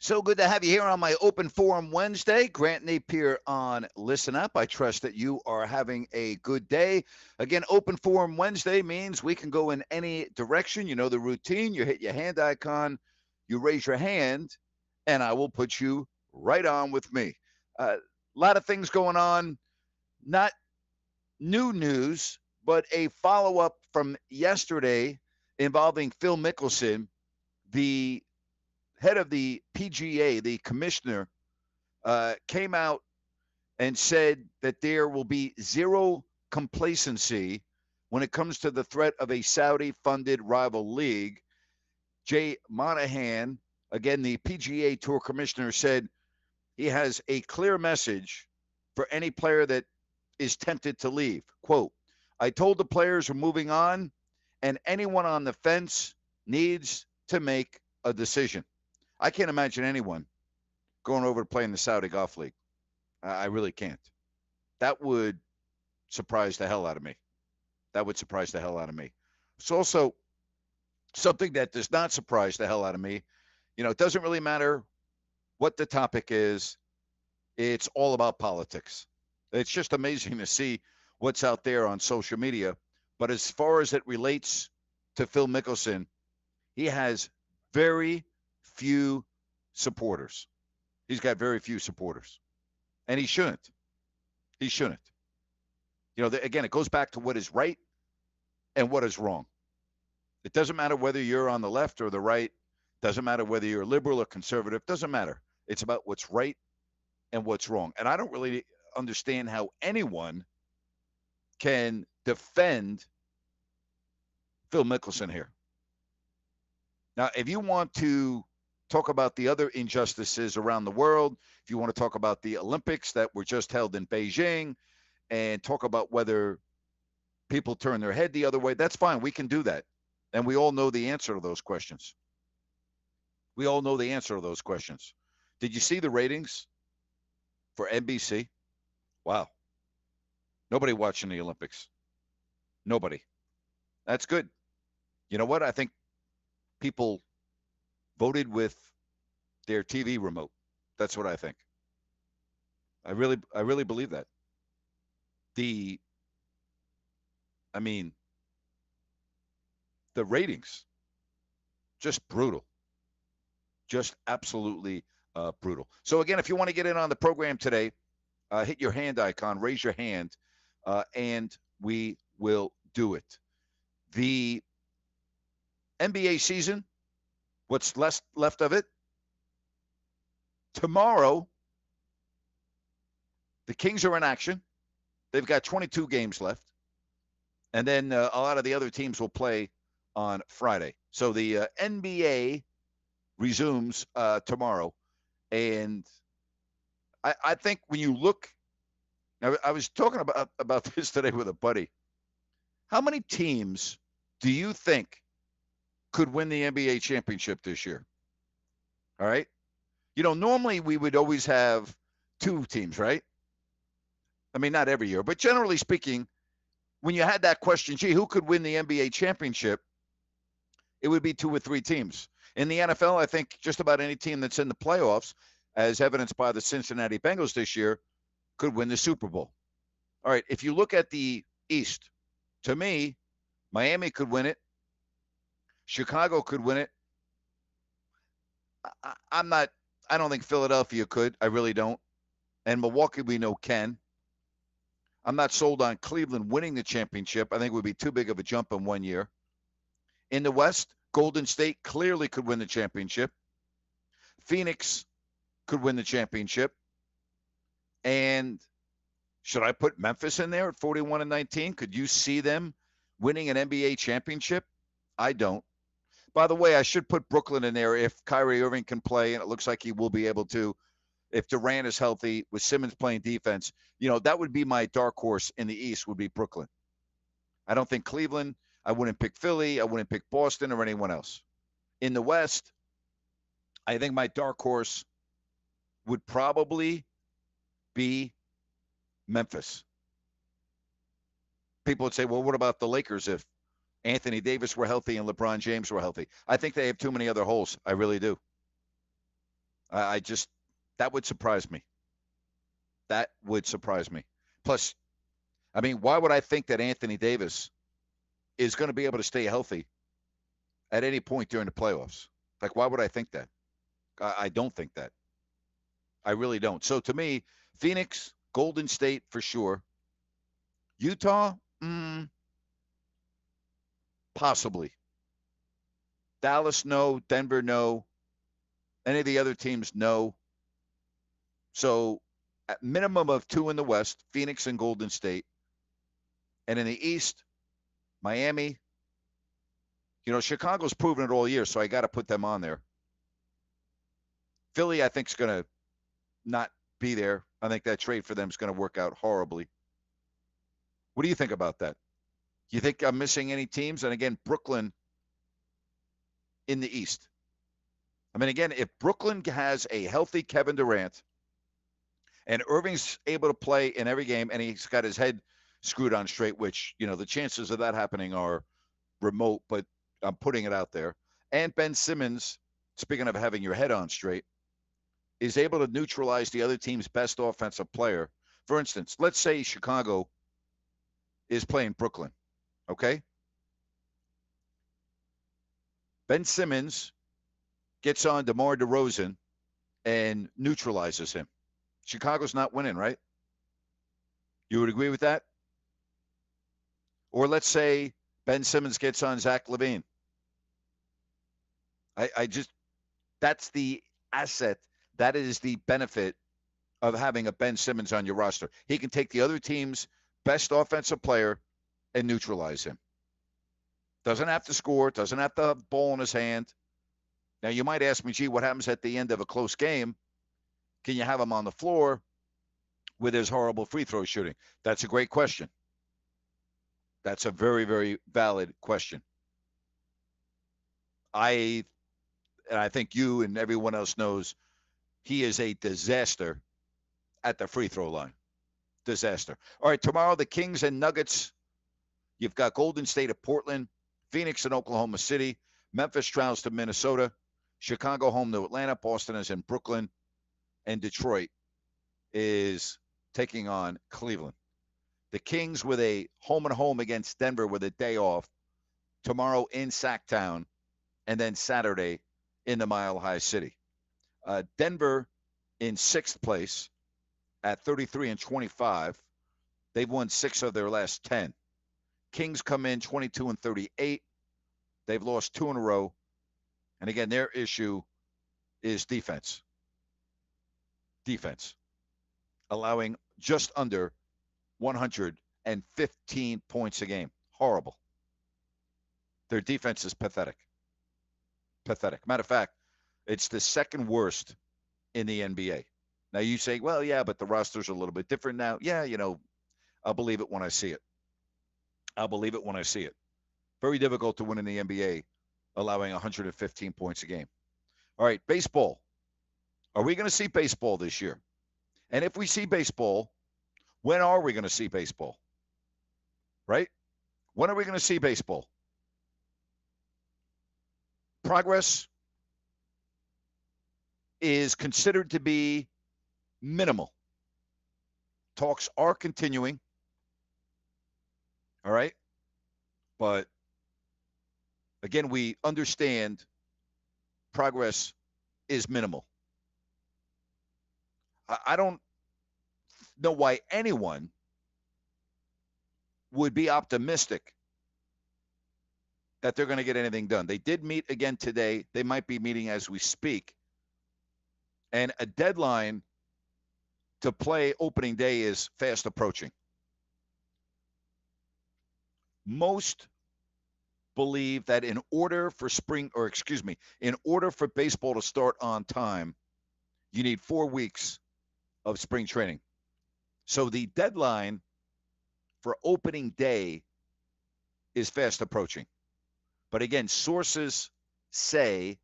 So good to have you here on my open forum Wednesday. Grant Napier on Listen Up. I trust that you are having a good day. Again, open forum Wednesday means we can go in any direction. You know the routine. You hit your hand icon, you raise your hand, and I will put you right on with me. A uh, lot of things going on. Not new news, but a follow up from yesterday involving Phil Mickelson, the head of the PGA, the commissioner, uh, came out and said that there will be zero complacency when it comes to the threat of a Saudi funded rival league. Jay Monahan, again, the PGA Tour commissioner, said he has a clear message for any player that is tempted to leave. Quote, I told the players we're moving on, and anyone on the fence needs to make a decision. I can't imagine anyone going over to play in the Saudi Golf League. I really can't. That would surprise the hell out of me. That would surprise the hell out of me. It's also something that does not surprise the hell out of me. You know, it doesn't really matter what the topic is, it's all about politics. It's just amazing to see what's out there on social media. But as far as it relates to Phil Mickelson, he has very few supporters. He's got very few supporters, and he shouldn't. He shouldn't. You know, again, it goes back to what is right and what is wrong. It doesn't matter whether you're on the left or the right. Doesn't matter whether you're liberal or conservative. Doesn't matter. It's about what's right and what's wrong. And I don't really understand how anyone can defend Phil Mickelson here. Now, if you want to talk about the other injustices around the world, if you want to talk about the Olympics that were just held in Beijing and talk about whether people turn their head the other way, that's fine. We can do that. And we all know the answer to those questions. We all know the answer to those questions. Did you see the ratings for NBC? Wow. Nobody watching the Olympics. Nobody. That's good. You know what? I think people voted with their TV remote. That's what I think. I really I really believe that. The I mean the ratings just brutal. Just absolutely uh, brutal. So again, if you want to get in on the program today, uh, hit your hand icon, raise your hand, uh, and we will do it. The NBA season what's less left of it. Tomorrow, the Kings are in action. They've got 22 games left. And then uh, a lot of the other teams will play on Friday. So the uh, NBA resumes uh, tomorrow. And I, I think when you look, I, I was talking about, about this today with a buddy. How many teams do you think could win the NBA championship this year. All right. You know, normally we would always have two teams, right? I mean, not every year, but generally speaking, when you had that question, gee, who could win the NBA championship? It would be two or three teams. In the NFL, I think just about any team that's in the playoffs, as evidenced by the Cincinnati Bengals this year, could win the Super Bowl. All right. If you look at the East, to me, Miami could win it. Chicago could win it. I, am not I don't think Philadelphia could. I really don't. And Milwaukee, we know can. I'm not sold on Cleveland winning the championship. I think it would be too big of a jump in one year. In the West, Golden State clearly could win the championship. Phoenix could win the championship. And should I put Memphis in there at 41 and 19? Could you see them winning an NBA championship? I don't. By the way, I should put Brooklyn in there if Kyrie Irving can play, and it looks like he will be able to. If Durant is healthy, with Simmons playing defense, you know that would be my dark horse in the East. Would be Brooklyn. I don't think Cleveland. I wouldn't pick Philly. I wouldn't pick Boston or anyone else. In the West, I think my dark horse would probably be Memphis. People would say, well, what about the Lakers if Anthony Davis were healthy and LeBron James were healthy? I think they have too many other holes. I really do. I, I just, that would surprise me. That would surprise me. Plus, I mean, why would I think that Anthony Davis is going to be able to stay healthy at any point during the playoffs? Like, why would I think that? I, I don't think that. I really don't. So to me, Phoenix, Golden State for sure. Utah, mm, possibly. Dallas, no. Denver, no. Any of the other teams, no. So, at minimum of two in the West, Phoenix and Golden State. And in the East, Miami. You know, Chicago's proven it all year, so I got to put them on there. Philly, I think, is going to not be there. I think that trade for them is going to work out horribly. What do you think about that? You think I'm missing any teams? And again, Brooklyn in the East. I mean, again, if Brooklyn has a healthy Kevin Durant and Irving's able to play in every game and he's got his head screwed on straight, which, you know, the chances of that happening are remote, but I'm putting it out there. And Ben Simmons, speaking of having your head on straight, is able to neutralize the other team's best offensive player. For instance, let's say Chicago is playing Brooklyn, okay? Ben Simmons gets on DeMar DeRozan and neutralizes him. Chicago's not winning, right? You would agree with that? Or let's say Ben Simmons gets on Zach LaVine. I, I just, that's the asset that is the benefit of having a Ben Simmons on your roster. He can take the other team's best offensive player and neutralize him. Doesn't have to score, doesn't have to have the ball in his hand. Now, you might ask me, gee, what happens at the end of a close game? Can you have him on the floor with his horrible free throw shooting? That's a great question. That's a very, very valid question. I, and I think you and everyone else knows he is a disaster at the free throw line. Disaster. All right, tomorrow the Kings and Nuggets. You've got Golden State at Portland, Phoenix and Oklahoma City, Memphis travels to Minnesota, Chicago home to Atlanta, Boston is in Brooklyn, and Detroit is taking on Cleveland. The Kings with a home and home against Denver with a day off tomorrow in Sacktown, and then Saturday in the Mile High City. Uh, Denver in sixth place at 33 and 25. They've won six of their last 10. Kings come in 22 and 38. They've lost two in a row. And again, their issue is defense. Defense. Allowing just under 115 points a game. Horrible. Their defense is pathetic. Pathetic. Matter of fact, it's the second worst in the NBA. Now you say, well, yeah, but the roster's a little bit different now. Yeah, you know, I'll believe it when I see it. I'll believe it when I see it. Very difficult to win in the NBA, allowing 115 points a game. All right, baseball. Are we going to see baseball this year? And if we see baseball, when are we going to see baseball? Right? When are we going to see baseball? Progress is considered to be minimal. Talks are continuing. All right. But again, we understand progress is minimal. I, I don't know why anyone would be optimistic that they're going to get anything done. They did meet again today. They might be meeting as we speak. And a deadline to play opening day is fast approaching. Most believe that in order for spring, or excuse me, in order for baseball to start on time, you need four weeks of spring training. So the deadline for opening day is fast approaching. But again, sources say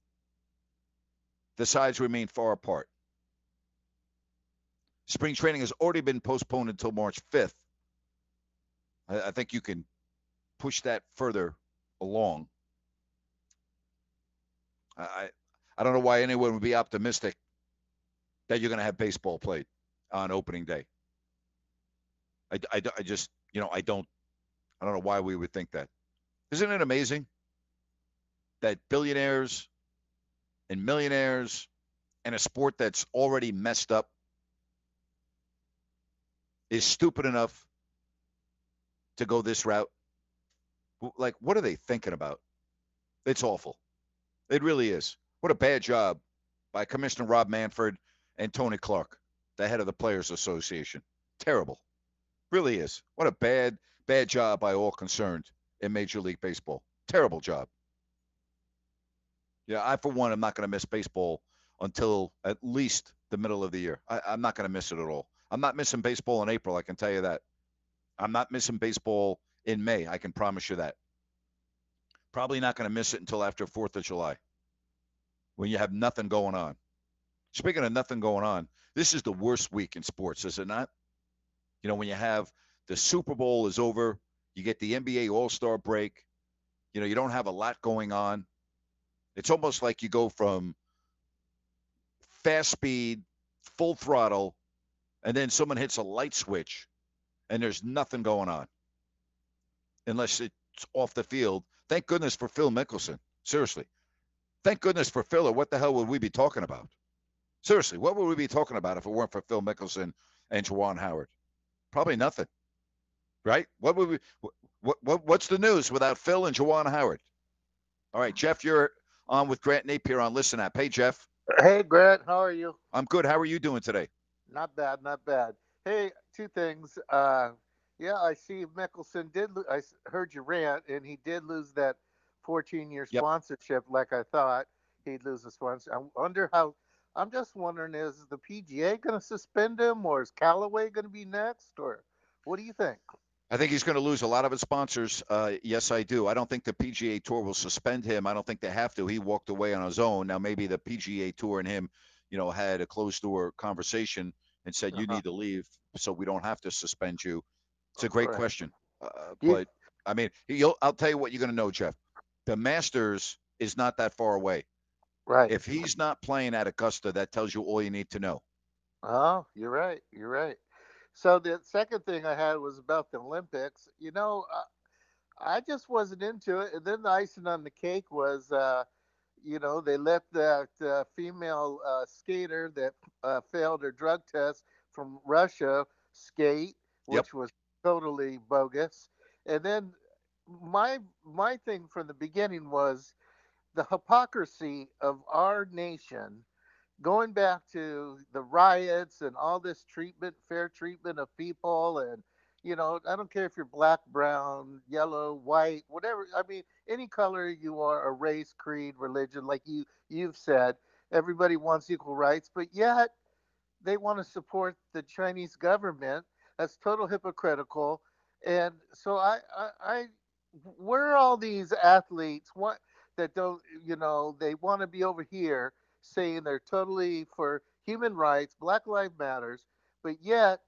the sides remain far apart. Spring training has already been postponed until March 5th. I, I think you can push that further along. I I don't know why anyone would be optimistic that you're going to have baseball played on opening day. I, I, I just you know I don't I don't know why we would think that. Isn't it amazing that billionaires and millionaires in a sport that's already messed up is stupid enough to go this route? Like, what are they thinking about? It's awful. It really is. What a bad job by Commissioner Rob Manfred and Tony Clark, the head of the Players Association. Terrible. Really is. What a bad, bad job by all concerned in Major League Baseball. Terrible job. Yeah, I, for one, am not going to miss baseball until at least the middle of the year. I, I'm not going to miss it at all. I'm not missing baseball in April. I can tell you that. I'm not missing baseball in May. I can promise you that. Probably not going to miss it until after 4th of July when you have nothing going on. Speaking of nothing going on, this is the worst week in sports, is it not? You know, when you have the Super Bowl is over, you get the NBA All Star break, you know, you don't have a lot going on. It's almost like you go from fast speed, full throttle, and then someone hits a light switch and there's nothing going on unless it's off the field. Thank goodness for Phil Mickelson. Seriously. Thank goodness for Phil, or what the hell would we be talking about? Seriously, what would we be talking about if it weren't for Phil Mickelson and Juwan Howard? Probably nothing. Right? What would we what, what what's the news without Phil and Juwan Howard? All right, Jeff, you're on with Grant Napier on Listen Up. Hey Jeff. Hey Grant, how are you? I'm good. How are you doing today? Not bad, not bad. Hey, two things. Uh, yeah, I see Mickelson did. Lo- I heard you rant, and he did lose that 14-year Yep. sponsorship, like I thought he'd lose the sponsor. I wonder how. I'm just wondering, is the PGA going to suspend him, or is Callaway going to be next, or what do you think? I think he's going to lose a lot of his sponsors. Uh, yes, I do. I don't think the PGA Tour will suspend him. I don't think they have to. He walked away on his own. Now, maybe the PGA Tour and him, you know, had a closed door conversation and said, you Uh-huh. need to leave so we don't have to suspend you. It's a great Correct. question. Uh, You- but, I mean, you'll, I'll tell you what you're going to know, Jeff. The Masters is not that far away. Right. If he's not playing at Augusta, that tells you all you need to know. Oh, you're right. You're right. So the second thing I had was about the Olympics. You know, I, I just wasn't into it. And then the icing on the cake was, uh, you know, they let that uh, female uh, skater that uh, failed her drug test from Russia skate, Yep. which was totally bogus. And then my my thing from the beginning was the hypocrisy of our nation going back to the riots and all this treatment, fair treatment of people, and you know, I don't care if you're black, brown, yellow, white, whatever. I mean, any color you are, a race, creed, religion, like you you've said, everybody wants equal rights, but yet they want to support the Chinese government. That's total hypocritical. And so I, I, I where are all these athletes? What that don't, you know, they want to be over here saying they're totally for human rights, Black Lives Matters, but yet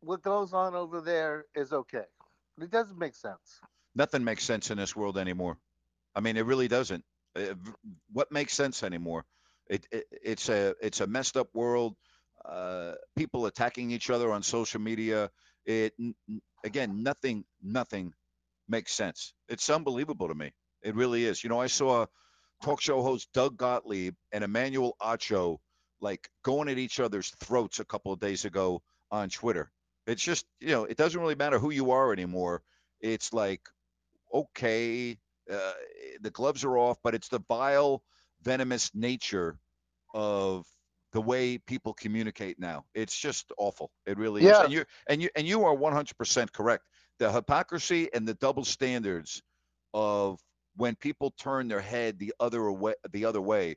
what goes on over there is okay. It doesn't make sense. Nothing makes sense in this world anymore. I mean, it really doesn't. What makes sense anymore? It, it it's a it's a messed up world. Uh, people attacking each other on social media. It again, nothing nothing makes sense. It's unbelievable to me. It really is. You know, I saw talk show host Doug Gottlieb and Emmanuel Acho like going at each other's throats a couple of days ago on Twitter. It's just, you know, it doesn't really matter who you are anymore. It's like, okay, uh, the gloves are off, but it's the vile, venomous nature of the way people communicate now. It's just awful. It really is. Yeah. And you and you and you are 100% correct. The hypocrisy and the double standards of when people turn their head the other way the other way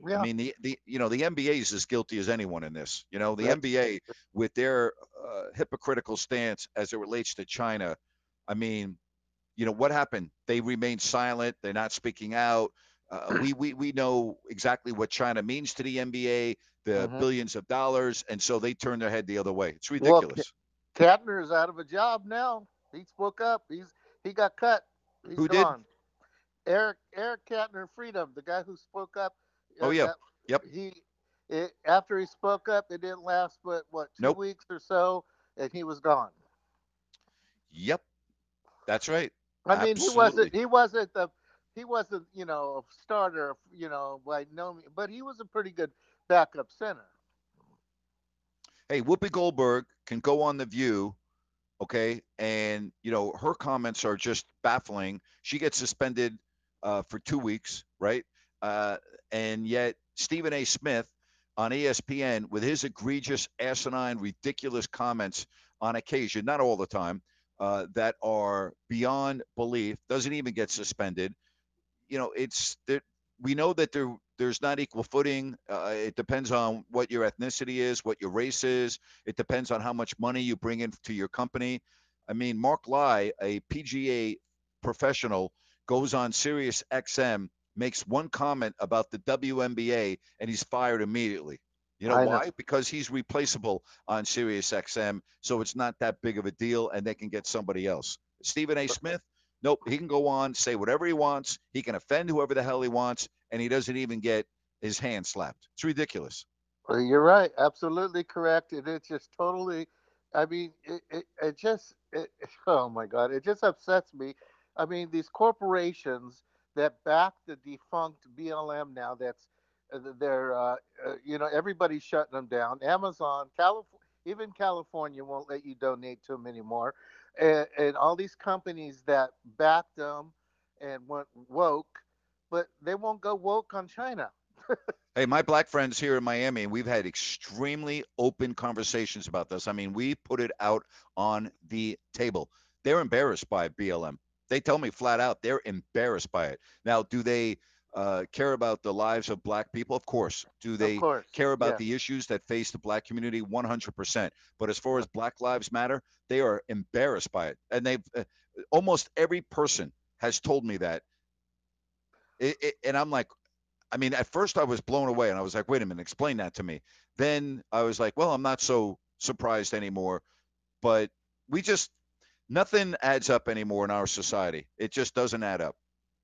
Yeah. I mean, the, the you know the NBA is as guilty as anyone in this. You know, the Right. NBA with their uh, hypocritical stance as it relates to China. I mean, you know what happened? They remain silent. They're not speaking out. Uh, we we we know exactly what China means to the NBA, the Mhm. billions of dollars, and so they turn their head the other way. It's Well, ridiculous. Kanter is out of a job now. He spoke up. He's he got cut. He's Who did? Eric Eric Kanter Freedom, the guy who spoke up. Oh, uh, yeah. that- Yep. He it, after he spoke up, it didn't last but what two Nope. weeks or so, and he was gone. Yep, that's right. I mean, he wasn't he wasn't the he wasn't you know a starter you know by no but he was a pretty good backup center. hey, Whoopi Goldberg can go on the View, okay, and you know her comments are just baffling. She gets suspended uh, for two weeks, right? Uh, and yet Stephen A. Smith on ESPN with his egregious, asinine, ridiculous comments on occasion, not all the time, uh, that are beyond belief, doesn't even get suspended. You know, it's there. We know that there there's not equal footing. Uh, it depends on what your ethnicity is, what your race is. It depends on how much money you bring in to your company. I mean, Mark Lye, a PGA professional, goes on Sirius XM, makes one comment about the WNBA, and he's fired immediately. You know I know. why? Because he's replaceable on Sirius XM, so it's not that big of a deal, and they can get somebody else. Stephen A. Smith, nope, he can go on, say whatever he wants. He can offend whoever the hell he wants, and he doesn't even get his hand slapped. It's ridiculous. Well, you're right, absolutely correct, and it's just totally. I mean, it it, it just it, oh my god, it just upsets me. I mean, these corporations that back the defunct BLM now, that's uh, they're uh, uh, you know everybody's shutting them down. Amazon, California, even California won't let you donate to them anymore, and, and all these companies that backed them and went woke, but they won't go woke on China. Hey, my black friends here in Miami, we've had extremely open conversations about this. I mean, we put it out on the table. They're embarrassed by BLM. They tell me flat out they're embarrassed by it. Now, do they uh, care about the lives of black people? Of course. Do they course, care about yeah. the issues that face the black community 100% but as far as black lives matter they are embarrassed by it and they've uh, almost every person has told me that it, it, and i'm like i mean at first i was blown away and i was like wait a minute explain that to me then i was like well i'm not so surprised anymore but we just nothing adds up anymore in our society it just doesn't add up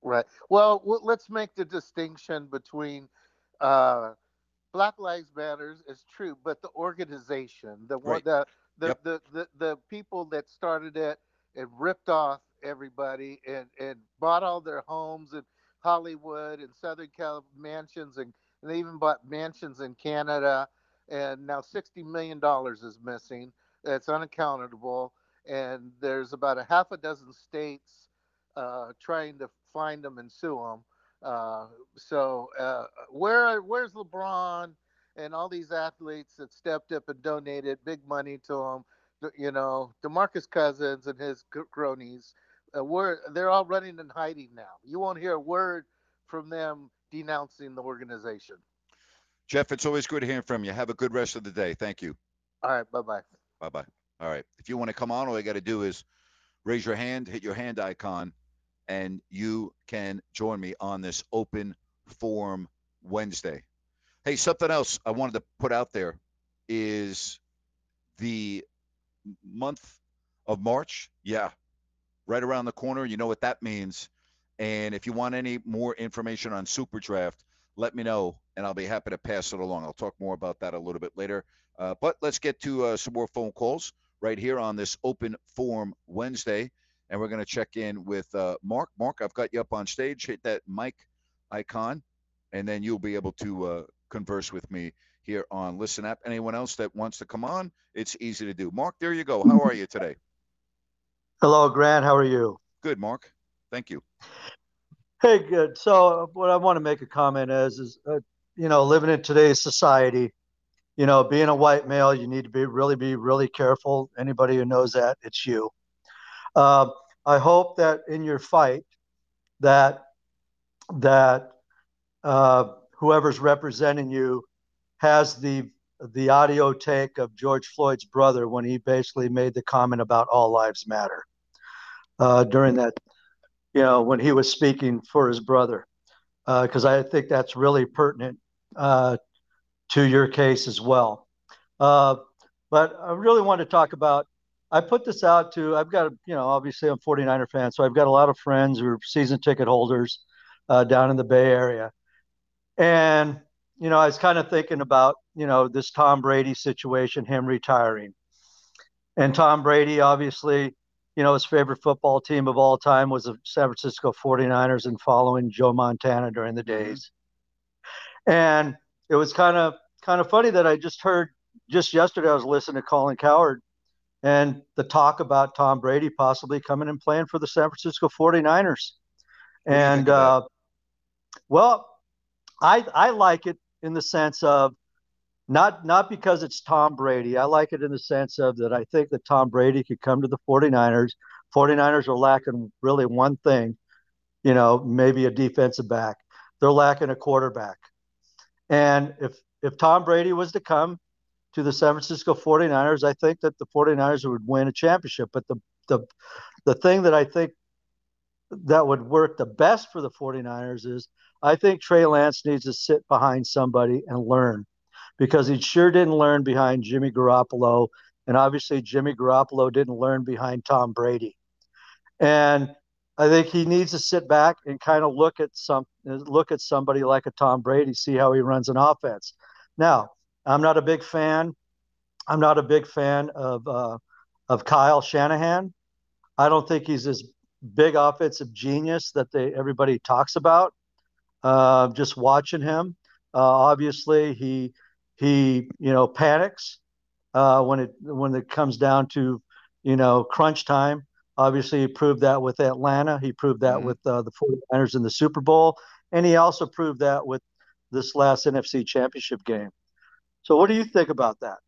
Right. Well, let's make the distinction between uh, Black Lives Matters is true, but the organization, the one, Right. the the, Yep. the the the people that started it and ripped off everybody and and bought all their homes in Hollywood and Southern California mansions and, and they even bought mansions in Canada and now sixty million dollars is missing. That's unaccountable. And there's about a half a dozen states uh, trying to find them and sue them. Uh, so uh, where where's LeBron and all these athletes that stepped up and donated big money to him? You know, Demarcus Cousins and his cr- cronies. Uh, where they're all running and hiding now. You won't hear a word from them denouncing the organization. jeff it's always good hearing from you have a good rest of the day thank you All right, bye bye. Bye bye. All right. If you want to come on, all you got to do is raise your hand, hit your hand icon, and you can join me on this open forum Wednesday. Hey, something else I wanted to put out there is the month of March. Yeah, right around the corner. You know what that means. And if you want any more information on Super Draft, let me know, and I'll be happy to pass it along. I'll talk more about that a little bit later. Uh, but let's get to uh, some more phone calls right here on this open forum Wednesday. And we're going to check in with uh, Mark. Mark, I've got you up on stage. Hit that mic icon, and then you'll be able to uh, converse with me here on Listen Up. Anyone else that wants to come on, it's easy to do. Mark, there you go. How are you today? Hello, Grant. How are you? Good, Mark. Thank you. Hey, good. So, what I want to make a comment is, is uh, you know, living in today's society, you know, being a white male, you need to be really be really careful. Anybody who knows that, it's you. Uh, I hope that in your fight, that that uh, whoever's representing you has the the audio take of George Floyd's brother when he basically made the comment about all lives matter uh, during that, you know, when he was speaking for his brother, because uh, I think that's really pertinent uh, to your case as well. Uh, but I really want to talk about. I put this out to. I've got, you know, obviously I'm 49er fan, so I've got a lot of friends who are season ticket holders uh, down in the Bay Area, and you know, I was kind of thinking about, you know, this Tom Brady situation, him retiring. And Tom Brady, obviously, you know, his favorite football team of all time was the San Francisco 49ers and following Joe Montana during the mm-hmm. days. And it was kind of kind of funny that I just heard just yesterday I was listening to Colin Cowherd and the talk about Tom Brady possibly coming and playing for the San Francisco 49ers. And uh, well, I I like it in the sense of not not because it's Tom Brady. I like it in the sense of that I think that Tom Brady could come to the 49ers. 49ers are lacking really one thing, you know, maybe a defensive back. They're lacking a quarterback. And if if Tom Brady was to come to the San Francisco 49ers, I think that the 49ers would win a championship. But the the the thing that I think that would work the best for the 49ers is I think Trey Lance needs to sit behind somebody and learn because he sure didn't learn behind Jimmy Garoppolo. And obviously, Jimmy Garoppolo didn't learn behind Tom Brady. And I think he needs to sit back and kind of look at some look at somebody like a Tom Brady, see how he runs an offense. Now, I'm not a big fan. I'm not a big fan of uh, of Kyle Shanahan. I don't think he's this big offensive genius that they everybody talks about uh, just watching him. Uh, obviously, he he you know panics uh, when it when it comes down to you know crunch time. Obviously, he proved that with Atlanta. He proved that mm-hmm. with uh, the 49ers in the Super Bowl, and he also proved that with this last NFC Championship game. So, what do you think about that?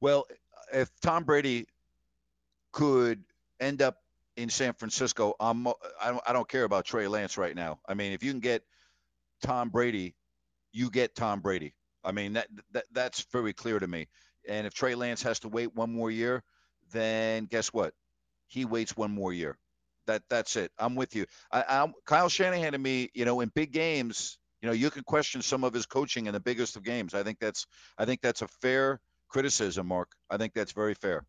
Well, if Tom Brady could end up in San Francisco, I'm I don't, I don't care about Trey Lance right now. I mean, if you can get Tom Brady, you get Tom Brady. I mean that, that that's very clear to me. And if Trey Lance has to wait one more year, then guess what? He waits one more year. That that's it. I'm with you. I, I'm Kyle Shanahan to me. You know, in big games, you know, you can question some of his coaching in the biggest of games. I think that's I think that's a fair criticism, Mark. I think that's very fair.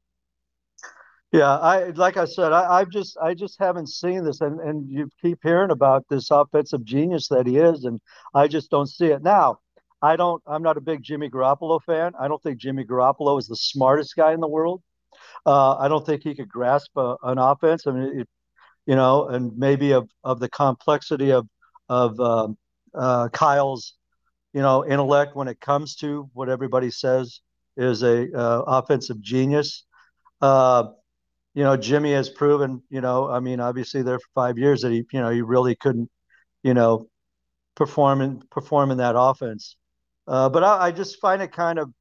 Yeah, I like I said, I, I've just I just haven't seen this, and and you keep hearing about this offensive genius that he is, and I just don't see it now. I don't. I'm not a big Jimmy Garoppolo fan. I don't think Jimmy Garoppolo is the smartest guy in the world. Uh, I don't think he could grasp a, an offense. I mean, it, you know, and maybe of of the complexity of of um, uh, Kyle's, you know, intellect when it comes to what everybody says is a uh, offensive genius. Uh, you know, Jimmy has proven, you know, I mean, obviously there for five years that he, you know, he really couldn't, you know, perform in perform in that offense. Uh, but I, I, just find it kind of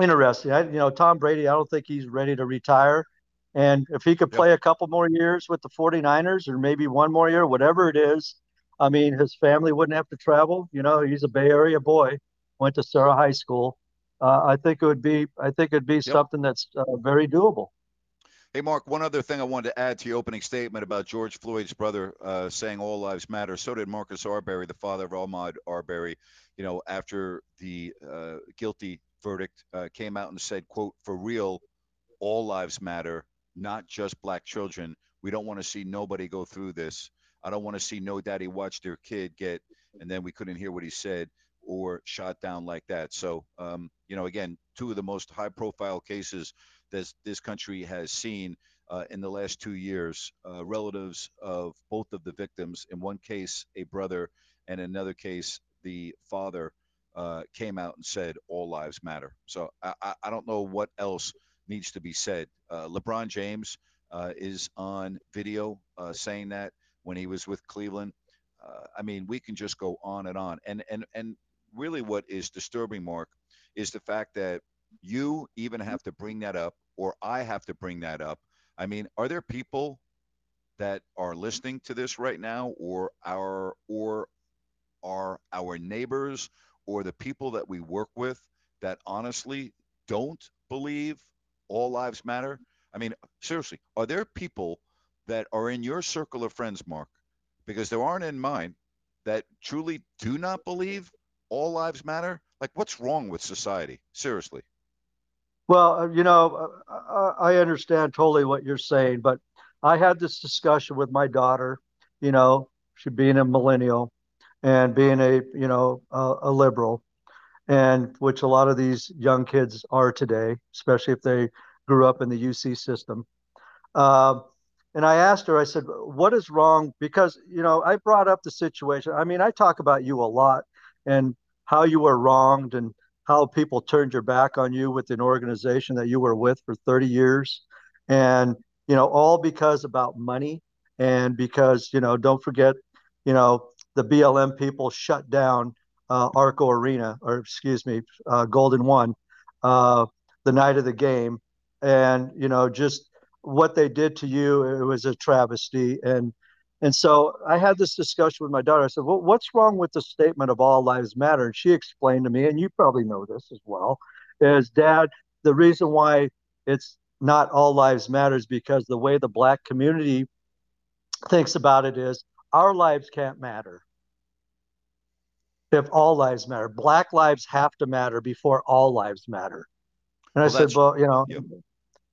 interesting. I, you know, Tom Brady, I don't think he's ready to retire. And if he could play yep. a couple more years with the 49ers or maybe one more year, whatever it is, I mean, his family wouldn't have to travel. You know, he's a Bay Area boy, went to Serra High School. Uh, I think it would be, I think it'd be yep. something that's uh, very doable. Hey, Mark, one other thing I wanted to add to your opening statement about George Floyd's brother uh, saying all lives matter. So did Marcus Arbery, the father of Ahmaud Arbery, you know, after the uh, guilty verdict uh, came out and said, quote, for real, all lives matter, not just black children. We don't want to see nobody go through this. I don't want to see no daddy watch their kid get, and then we couldn't hear what he said or shot down like that. So, um, you know, again, two of the most high profile cases this this country has seen uh, in the last two years. Uh, relatives of both of the victims, in one case a brother, and in another case the father, uh, came out and said all lives matter. So I, I, don't know what else needs to be said. Uh, LeBron James uh, is on video uh, saying that when he was with Cleveland. I mean, we can just go on and on. And and and really, what is disturbing, Mark, is the fact that you even have to bring that up, or I have to bring that up. I mean, are there people that are listening to this right now, or our or are our neighbors or the people that we work with that honestly don't believe all lives matter? I mean, seriously, are there people that are in your circle of friends, Mark, because there aren't in mine, that truly do not believe all lives matter? Like, what's wrong with society? Seriously. Well, uh, you know, uh, I understand totally what you're saying, but I had this discussion with my daughter, you know, she being a millennial and being a, you know, a, a liberal, and which a lot of these young kids are today, especially if they grew up in the UC system. Uh, and I asked her, I said, what is wrong? Because, you know, I brought up the situation. I mean, I talk about you a lot and how you were wronged and how people turned your back on you with an organization that you were with for 30 years. And, you know, all because about money and because, you know, don't forget, you know, the BLM people shut down uh, Arco Arena, or excuse me, uh, Golden One, uh, the night of the game. And, you know, just what they did to you it was a travesty and and so i had this discussion with my daughter i said well what's wrong with the statement of all lives matter? And she explained to me and you probably know this as well is dad the reason why it's not all lives matters because the way the black community thinks about it is our lives can't matter if all lives matter. Black lives have to matter before all lives matter. And well, i said well you know yep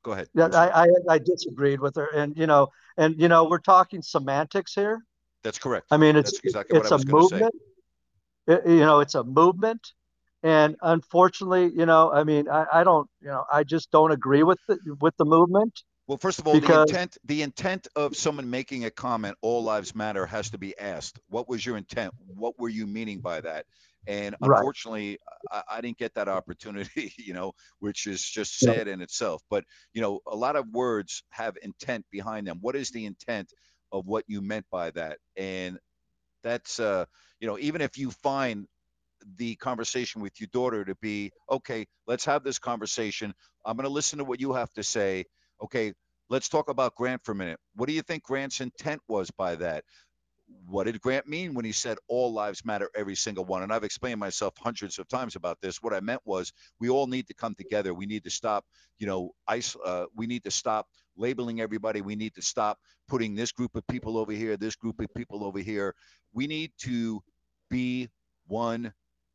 go ahead. Yeah, I, I, I disagreed with her, and you know, and you know, we're talking semantics here. That's correct. I mean, it's That's exactly it's a movement. It, you know, it's a movement, and unfortunately, you know, I mean, I, I don't, you know, I just don't agree with the with the movement. Well, first of all, because, the intent the intent of someone making a comment, "All lives matter," has to be asked. What was your intent? What were you meaning by that? And unfortunately, right. I, I, didn't get that opportunity, you know, which is just sad in itself. But, you know, a lot of words have intent behind them. What is the intent of what you meant by that? And that's, uh, you know, even if you find the conversation with your daughter to be, okay, let's have this conversation. I'm going to listen to what you have to say. Okay, let's talk about Grant for a minute. What do you think Grant's intent was by that? What did Grant mean when he said all lives matter, every single one? And I've explained myself hundreds of times about this. What I meant was we all need to come together. We need to stop, you know, ice. Uh, we need to stop labeling everybody. We need to stop putting this group of people over here, this group of people over here. We need to be one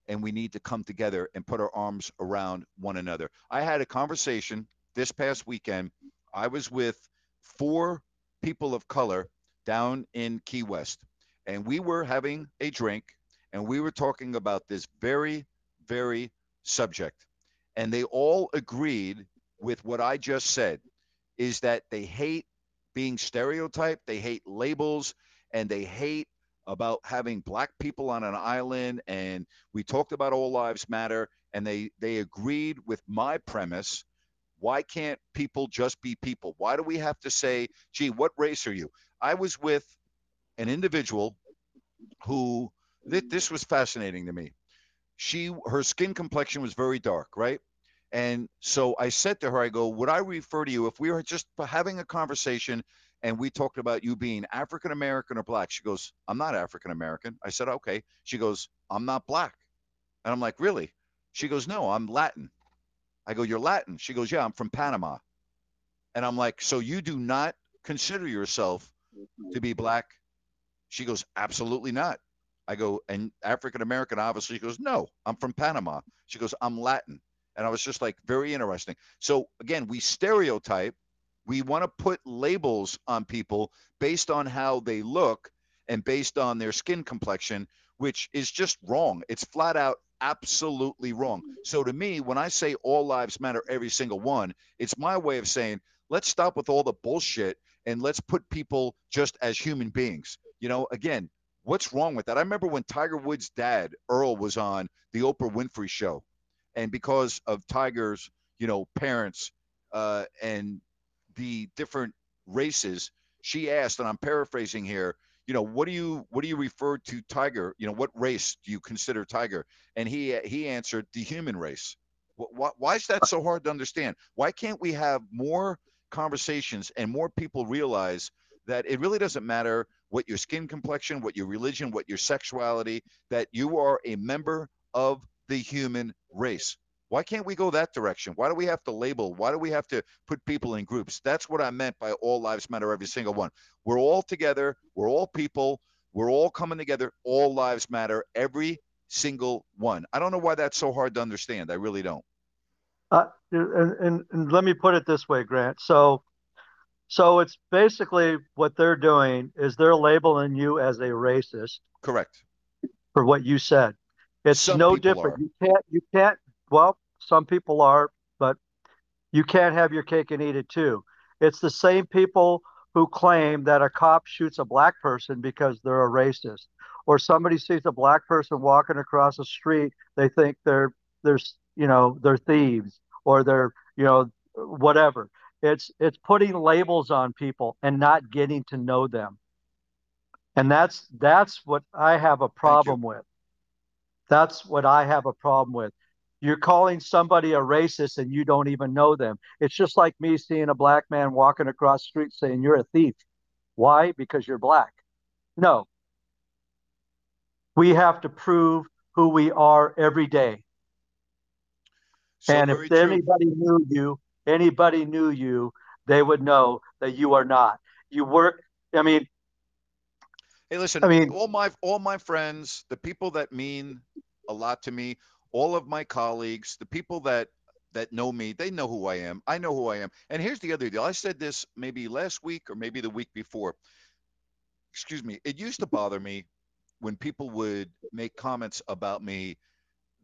and we need to come together and put our arms around one another. I had a conversation this past weekend. I was with four people of color down in Key West, and we were having a drink, and we were talking about this very, very subject, and they all agreed with what I just said, is that they hate being stereotyped, they hate labels, and they hate about having black people on an island and we talked about all lives matter and they they agreed with my premise why can't people just be people? Why do we have to say gee what race are you I was with an individual who th- this was fascinating to me. She her skin complexion was very dark, right? And so I said to her, I go, would I refer to you if we were just having a conversation and we talked about you being African American or black? She goes, I'm not African American. I said, okay. She goes, I'm not black. And I'm like, really? She goes, no, I'm Latin. I go, you're Latin. She goes, yeah, I'm from Panama. And I'm like, so you do not consider yourself to be black? She goes, absolutely not. I go, and African American, obviously. She goes, no, I'm from Panama. She goes, I'm Latin. And I was just like, very interesting. So again, we stereotype. We want to put labels on people based on how they look and based on their skin complexion, which is just wrong. It's flat out absolutely wrong. So to me, when I say all lives matter, every single one, it's my way of saying, let's stop with all the bullshit and let's put people just as human beings. You know, again, What's wrong with that? I remember when Tiger Woods' dad, Earl, was on the Oprah Winfrey show. And because of Tiger's, you know, parents uh, and the different races, she asked, and I'm paraphrasing here, you know, what do you what do you refer to Tiger? You know, what race do you consider Tiger? And he he answered the human race. Why, why is that so hard to understand? Why can't we have more conversations and more people realize that it really doesn't matter what your skin complexion, what your religion, what your sexuality, that you are a member of the human race. Why can't we go that direction? Why do we have to label? Why do we have to put people in groups? That's what I meant by all lives matter, every single one. We're all together. We're all people. We're all coming together. All lives matter, every single one. I don't know why that's so hard to understand. I really don't. Uh, and, and, and let me put it this way, Grant. So, so it's basically what they're doing is they're labeling you as a racist. Correct. For what you said, it's Some no different. are. You can't. You can't. Well, some people are, but you can't have your cake and eat it too. It's the same people who claim that a cop shoots a black person because they're a racist, or somebody sees a black person walking across the street, they think they're they're you know they're thieves or they're you know whatever. It's it's putting labels on people and not getting to know them, and that's that's what I have a problem with. That's what I have a problem with. You're calling somebody a racist and you don't even know them. It's just like me seeing a black man walking across the street saying you're a thief. Why? Because you're black. No. We have to prove who we are every day. So and if true. anybody knew you, anybody knew you, they would know that you are not. You work, I mean, Hey, listen. I mean- all my all my friends, the people that mean a lot to me, all of my colleagues, the people that that know me, they know who I am. I know who I am. And here's the other deal. I said this maybe last week or maybe the week before. Excuse me. It used to bother me when people would make comments about me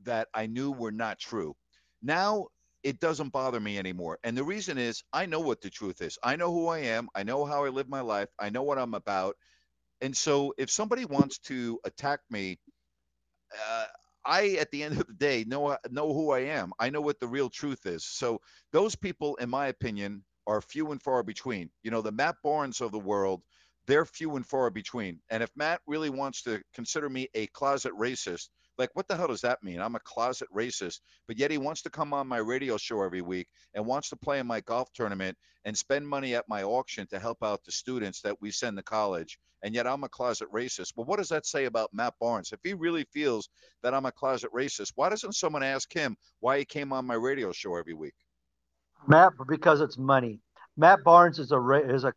that I knew were not true. Now it doesn't bother me anymore. And the reason is I know what the truth is. I know who I am. I know how I live my life. I know what I'm about. And so if somebody wants to attack me, uh, I, at the end of the day, know know who I am. I know what the real truth is. So those people, in my opinion, are few and far between. You know, the Matt Barnes of the world, they're few and far between. And if Matt really wants to consider me a closet racist, like what the hell does that mean? I'm a closet racist, but yet he wants to come on my radio show every week and wants to play in my golf tournament and spend money at my auction to help out the students that we send to college. And yet I'm a closet racist. Well, what does that say about Matt Barnes? If he really feels that I'm a closet racist, why doesn't someone ask him why he came on my radio show every week? Matt, because it's money. Matt Barnes is a is a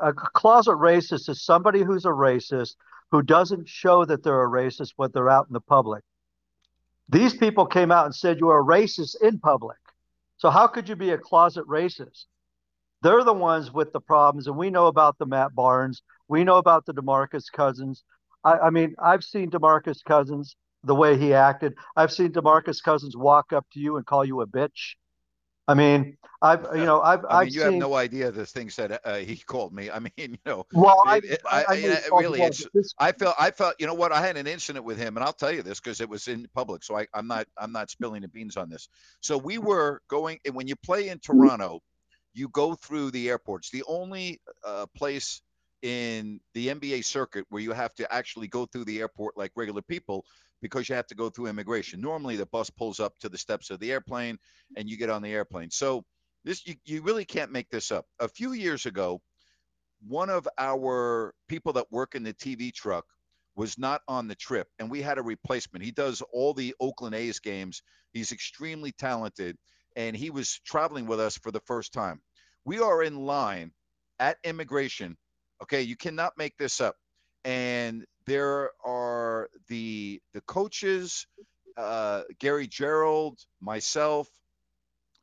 a closet racist is somebody who's a racist who doesn't show that they're a racist when they're out in the public. These people came out and said you are a racist in public. So how could you be a closet racist? They're the ones with the problems, and we know about the Matt Barnes. We know about the Demarcus Cousins. I, I mean, I've seen Demarcus Cousins the way he acted. I've seen Demarcus Cousins walk up to you and call you a bitch. I mean, I've you know I've I I've mean, you seen. have no idea the things that uh, he called me. I mean, you know, Well, I, it- it- I, I- I you know know, you called really, it's- this- I felt I felt you know what I had an incident with him and I'll tell you this because it was in public so I, I'm not I'm not spilling the beans on this. So we were going and when you play in Toronto, you go through the airports. The only uh, place in the NBA circuit where you have to actually go through the airport like regular people because you have to go through immigration. Normally the bus pulls up to the steps of the airplane and you get on the airplane. So this you, you really can't make this up. A few years ago, one of our people that work in the TV truck was not on the trip and we had a replacement. He does all the Oakland A's games. He's extremely talented and he was traveling with us for the first time. We are in line at immigration. Okay, you cannot make this up. And there are the the coaches, uh, Gary Gerould, myself,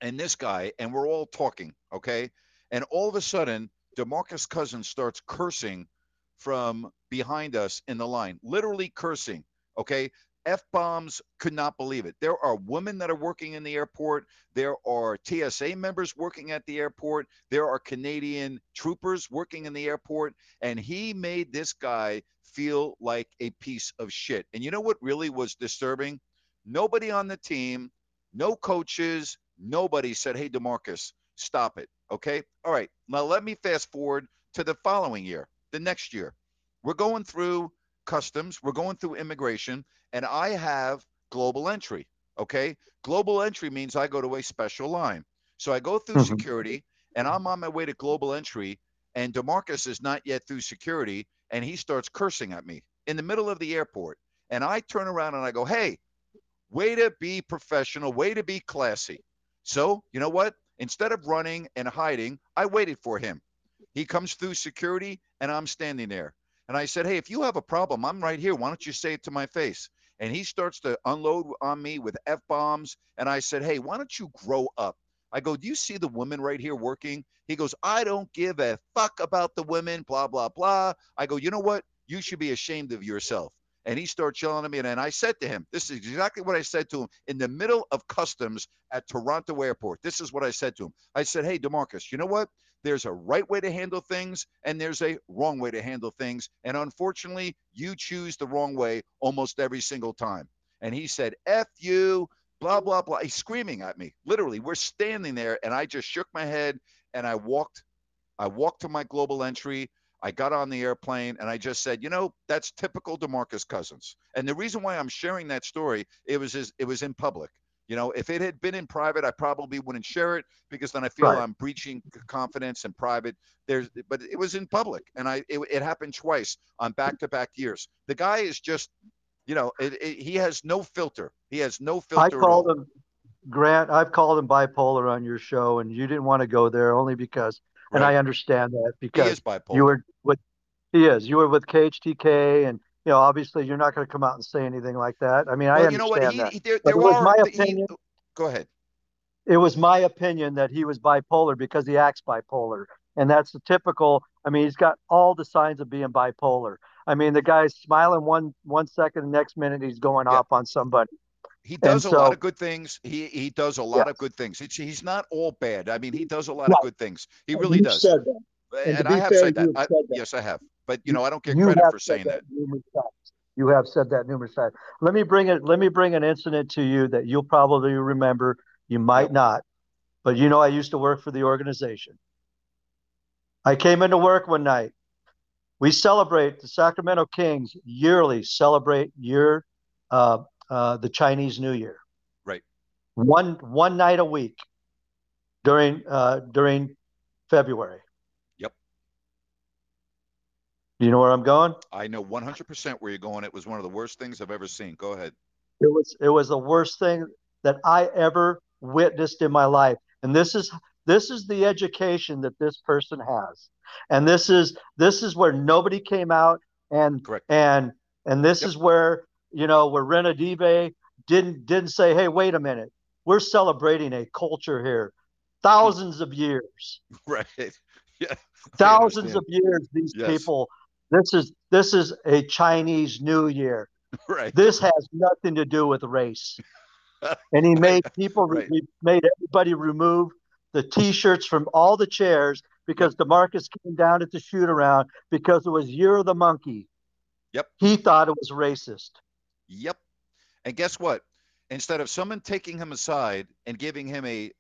and this guy, and we're all talking. Okay, and all of a sudden, Demarcus Cousins starts cursing from behind us in the line, literally cursing. Okay. F bombs could not believe it. There are women that are working in the airport. There are TSA members working at the airport. There are Canadian troopers working in the airport. And he made this guy feel like a piece of shit. And you know what really was disturbing? Nobody on the team, no coaches, nobody said, "Hey, Demarcus, stop it." Okay? All right. Now let me fast forward to the following year, the next year. We're going through customs, we're going through immigration, and I have global entry. Okay. Global entry means I go to a special line. So I go through Mhm. security and I'm on my way to global entry, and Demarcus is not yet through security, and he starts cursing at me in the middle of the airport. And I turn around and I go, Hey, way to be professional, way to be classy. So, you know what? Instead of running and hiding, I waited for him. He comes through security and I'm standing there. And I said, Hey, if you have a problem, I'm right here. Why don't you say it to my face? And he starts to unload on me with F bombs. And I said, Hey, why don't you grow up? I go, Do you see the women right here working? He goes, I don't give a fuck about the women, blah, blah, blah. I go, You know what? You should be ashamed of yourself. And he starts yelling at me. And I said to him, This is exactly what I said to him in the middle of customs at Toronto Airport. This is what I said to him. I said, Hey, Demarcus, you know what? There's a right way to handle things and there's a wrong way to handle things. And unfortunately, you choose the wrong way almost every single time. And he said, F you, blah, blah, blah. He's screaming at me. Literally, we're standing there and I just shook my head and I walked, I walked to my global entry. I got on the airplane and I just said, you know, that's typical Demarcus Cousins. And the reason why I'm sharing that story, it was it was in public. You know, if it had been in private, I probably wouldn't share it because then I feel Right. I'm breaching confidence in private. There's, but it was in public, and I it, it happened twice on back-to-back years. The guy is just, you know, it, it, he has no filter. He has no filter. I called him Grant. I've called him bipolar on your show, and you didn't want to go there only because, and I understand that because He is bipolar. you were with he is you were with KHTK, and you know obviously you're not going to come out and say anything like that. I mean, I well, you understand know what? He, that. he there, there it was are. my the- he- opinion. go ahead. it was my opinion that he was bipolar because he acts bipolar. And that's the typical. I mean, he's got all the signs of being bipolar. I mean, the guy's smiling one one second, the next minute he's going Yeah. off on somebody. He does a so- lot of good things. He he does a lot of good things. It's, he's not all bad. I mean, he does a lot Right. of good things. He really does. said that. and and I have fair, said that. you I, said that. Yes, I have. But you know, I don't get You credit for saying that. times. You have said that numerous times. Let me bring it. Let me bring an incident to you that you'll probably remember. You might not, but you know, I used to work for the organization. I came into work one night. We celebrate the Sacramento Kings yearly. Celebrate year, uh, uh, the Chinese New Year. Right. One one night a week during uh, during February. You know where I'm going? I know 100% where you're going. It was one of the worst things I've ever seen. Go ahead. It was it was the worst thing that I ever witnessed in my life. And this is this is the education that this person has. And this is this is where nobody came out and Correct. and and this Yep. is where you know where Ranadivé didn't didn't say, hey, wait a minute, we're celebrating a culture here, thousands of years, Right. Yeah. Thousands of years. These Yes. people, this is this is a Chinese New Year. Right. This has nothing to do with race. And he made people, Right. he made everybody remove the T-shirts from all the chairs because Demarcus came down at the shoot around because it was Year of the Monkey. Yep. He thought it was racist. Yep. And guess what? Instead of someone taking him aside and giving him a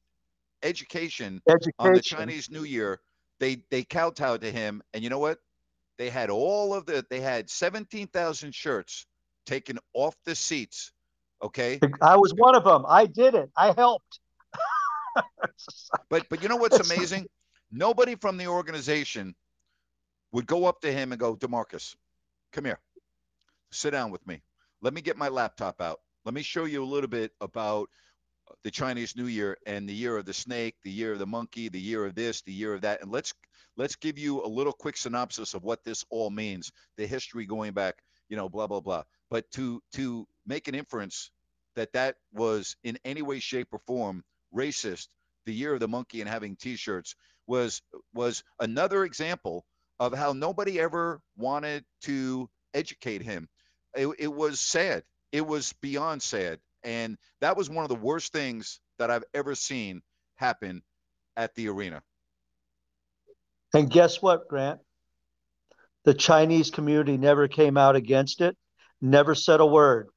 education Education. on the Chinese New Year, they they kowtowed to him. And you know what? They had all of the they had 17,000 shirts taken off the seats. Okay. I was one of them. I did it. I helped. But but you know what's amazing? Nobody from the organization would go up to him and go, Demarcus, come here. Sit down with me. Let me get my laptop out. Let me show you a little bit about the Chinese New Year and the year of the snake, the year of the monkey, the year of this, the year of that. And let's let's give you a little quick synopsis of what this all means, the history going back, you know, blah blah blah. But to to make an inference that that was in any way, shape, or form racist, the year of the monkey and having T-shirts was was another example of how nobody ever wanted to educate him. It, it was sad. It was beyond sad, and that was one of the worst things that I've ever seen happen at the arena. And guess what, Grant? the Chinese community never came out against it, never said a word.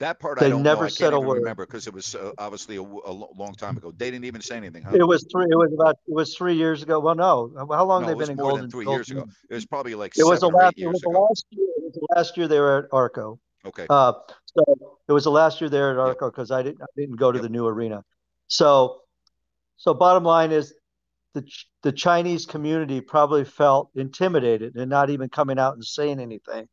That part I don't never know. Said a word. remember because it was uh, obviously a, lo- long time ago. They didn't even say anything, huh? It was three. It was about. It was three years ago. Well, no. How long no, they been in more Golden? than three Golden years ago. It was probably like It was the last. It was years the last year. It was the last year they were at Arco. Okay. Uh, so it was the last year there at Arco because I didn't. I didn't go to Yep. the new arena. So, so bottom line is, the the Chinese community probably felt intimidated and not even coming out and saying anything.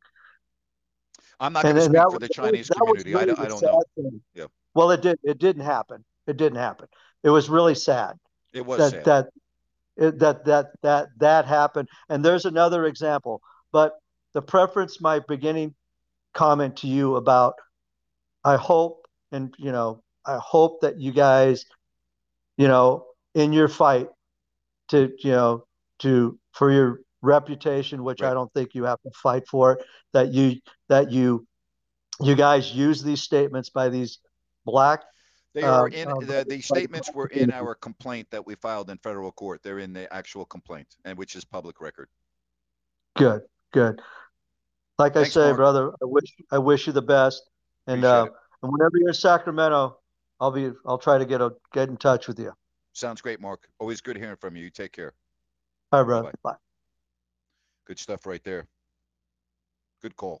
I'm not going to speak that for was- the Chinese was community. I, really don't- I don't know. thing. Yep. Well, it did. It didn't happen. It didn't happen. It was really sad It was that sad. that it, that that that that happened. And there's another example. But the preference, my beginning comment to you about, I hope and you know, I hope that you guys, you know, in your fight to you know to for your reputation, which I don't think you have to fight for, that you that you you guys use these statements by these black They are um, in um, the, the statements were in our complaint that we filed in federal court. They're in the actual complaint, and which is public record. Good, good. Like I say, Mark. brother, I wish I wish you the best. And Appreciate uh, it. and whenever you're in Sacramento, I'll be I'll try to get a get in touch with you. Sounds great, Mark. Always good hearing from you. You take care. All right. Bye-bye. Bye. Good stuff right there. Good call.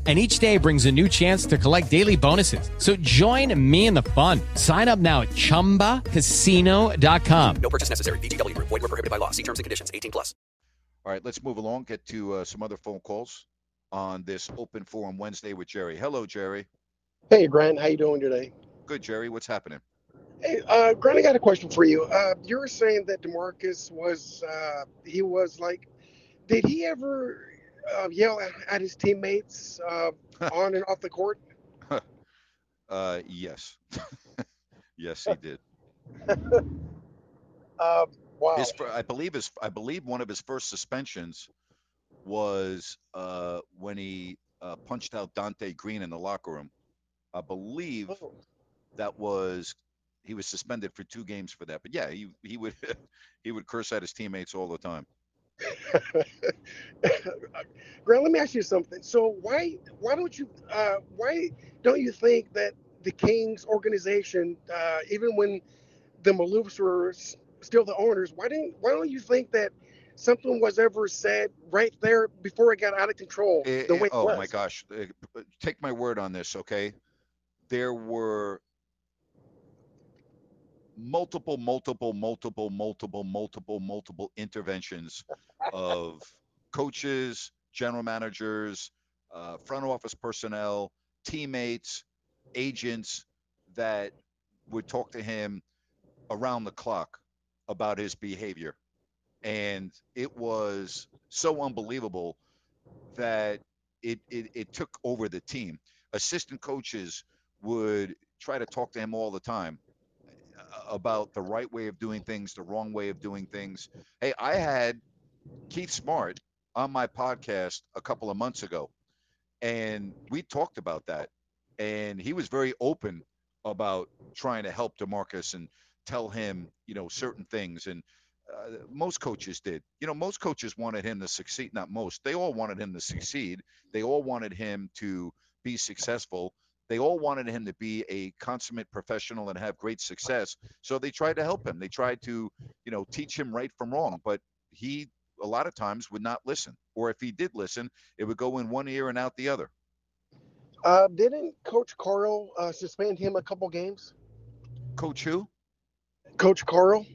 And each day brings a new chance to collect daily bonuses. So join me in the fun. Sign up now at chumbacasino.com. No purchase necessary. VGW Group. Void were prohibited by law. See terms and conditions. 18 plus. All right, let's move along. Get to uh, some other phone calls on this open forum Wednesday with Jerry. Hello, Jerry. Hey, Grant, how you doing today? Good, Jerry. What's happening? Hey, uh, Grant, I got a question for you. Uh, you were saying that Demarcus was, uh, he was like, did he ever uh, yell at, his teammates uh, on and off the court? Uh, yes. yes, he did. Uh, wow. His, I believe his, I believe one of his first suspensions was uh, when he uh, punched out Donte Greene in the locker room. I believe Oh. that was he was suspended for two games for that. But yeah, he he would he would curse at his teammates all the time. Grant, let me ask you something. So why why don't you uh, why don't you think that the Kings organization, uh, even when the Maloofs were s- still the owners, why didn't why don't you think that something was ever said right there before it got out of control Eh, the eh, way it oh was? my gosh! eh, Take my word on this, okay? There were multiple, multiple, multiple, multiple, multiple, multiple interventions of coaches, general managers, uh, front office personnel, teammates, agents that would talk to him around the clock about his behavior. And it was so unbelievable that it, it, it took over the team. Assistant coaches would try to talk to him all the time about the right way of doing things, the wrong way of doing things. Hey, I had Keith Smart on my podcast a couple of months ago, and we talked about that. And he was very open about trying to help Demarcus and tell him, you know, certain things. And uh, most coaches did. You know, most coaches wanted him to succeed. Not most. They all wanted him to succeed. They all wanted him to be successful. They all wanted him to be a consummate professional and have great success. So they tried to help him. They tried to, you know, teach him right from wrong. But he, a lot of times, would not listen. Or if he did listen, it would go in one ear and out the other. Uh, didn't Coach Karl uh, suspend him a couple games? Coach who? Coach Karl?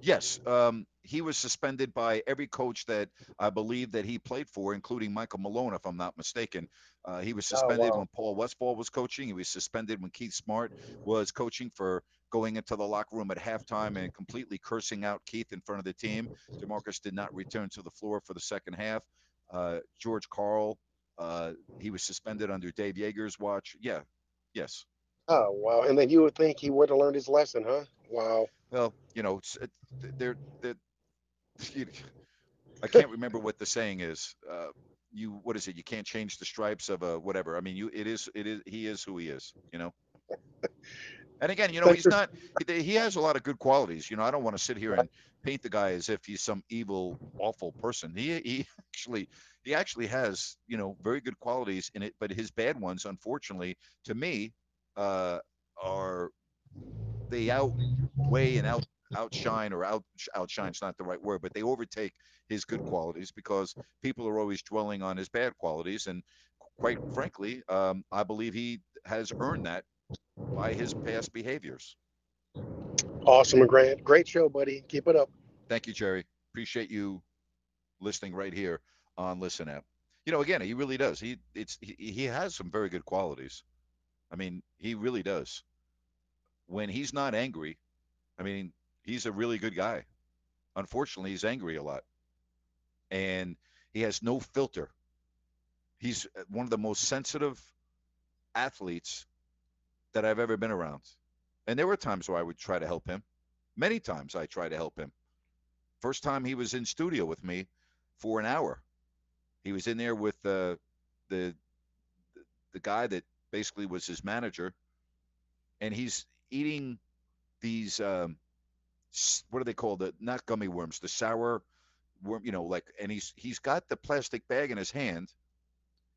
Yes, um, he was suspended by every coach that I believe that he played for, including Michael Malone, if I'm not mistaken. Uh, he was Oh, suspended wow. when Paul Westphal was coaching. He was suspended when Keith Smart was coaching for going into the locker room at halftime and completely cursing out Keith in front of the team. Demarcus did not return to the floor for the second half. Uh, George Karl, uh, he was suspended under Dave Joerger's watch. Yeah, yes. Oh wow! And then you would think he would have learned his lesson, huh? Wow. Well, you know, it, they're, they're, you- I can't remember what the saying is. Uh, you, what is it? You can't change the stripes of a whatever. I mean, you, it is, it is, he is who he is, you know? And again, you know, he's not, he, has a lot of good qualities. You know, I don't want to sit here and paint the guy as if he's some evil, awful person. He, he actually, he actually has, you know, very good qualities in it, but his bad ones, unfortunately, to me, uh, are they outweigh and out outshine or out outshine's not the right word, but they overtake his good qualities because people are always dwelling on his bad qualities, and quite frankly, um, I believe he has earned that by his past behaviors. Awesome, Grant. Great show, buddy. Keep it up. Thank you, Jerry. Appreciate you listening right here on Listen Up. You know, again, he really does. He it's he, he has some very good qualities. I mean, he really does. When he's not angry, I mean, he's a really good guy. Unfortunately, he's angry a lot. And he has no filter. He's uh, one of the most sensitive athletes that I've ever been around. And there were times where I would try to help him. Many times I tried to help him. First time he was in studio with me for an hour. He was in there with uh, the the guy that basically was his manager, and he's eating these um, what are they called? The not gummy worms, the sour worm. You know, like, and he's he's got the plastic bag in his hand,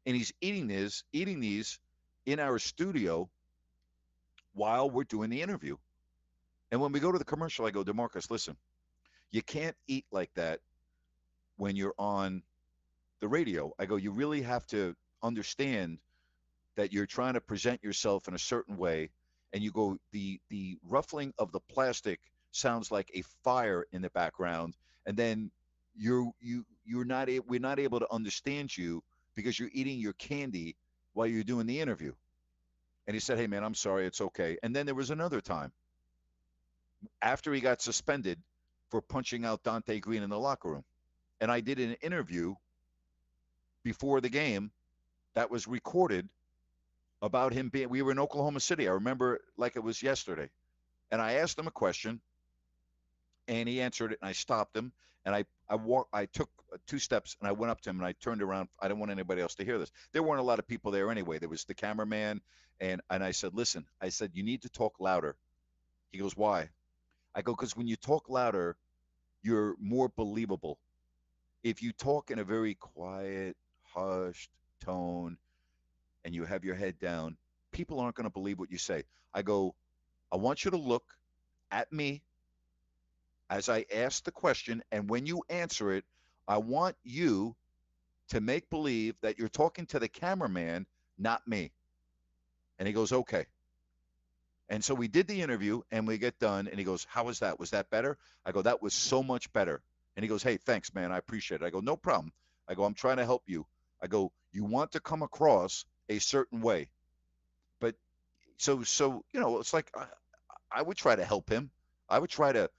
and he's eating this, eating these in our studio while we're doing the interview. And when we go to the commercial, I go, Demarcus, listen, you can't eat like that when you're on the radio. I go, you really have to understand that you're trying to present yourself in a certain way. And you go, the the ruffling of the plastic sounds like a fire in the background, and then you're you you're not a, we're not able to understand you because you're eating your candy while you're doing the interview. And he said, Hey man, I'm sorry, it's okay. And then there was another time after he got suspended for punching out Donte Greene in the locker room. And I did an interview before the game that was recorded about him being we were in Oklahoma City. I remember like it was yesterday. And I asked him a question and he answered it and I stopped him and I I walked I took two steps and I went up to him and I turned around. I don't want anybody else to hear this. There weren't a lot of people there anyway. There was the cameraman and and I said, "Listen, I said you need to talk louder." He goes, "Why?" I go, "Cuz when you talk louder, you're more believable. If you talk in a very quiet, hushed tone and you have your head down, people aren't going to believe what you say." I go, "I want you to look at me as I ask the question, and when you answer it, I want you to make believe that you're talking to the cameraman, not me. And he goes, okay. And so we did the interview and we get done. And he goes, How was that? Was that better? I go, That was so much better. And he goes, Hey, thanks, man. I appreciate it. I go, No problem. I go, I'm trying to help you. I go, You want to come across a certain way. But so, so, you know, it's like I, I would try to help him. I would try to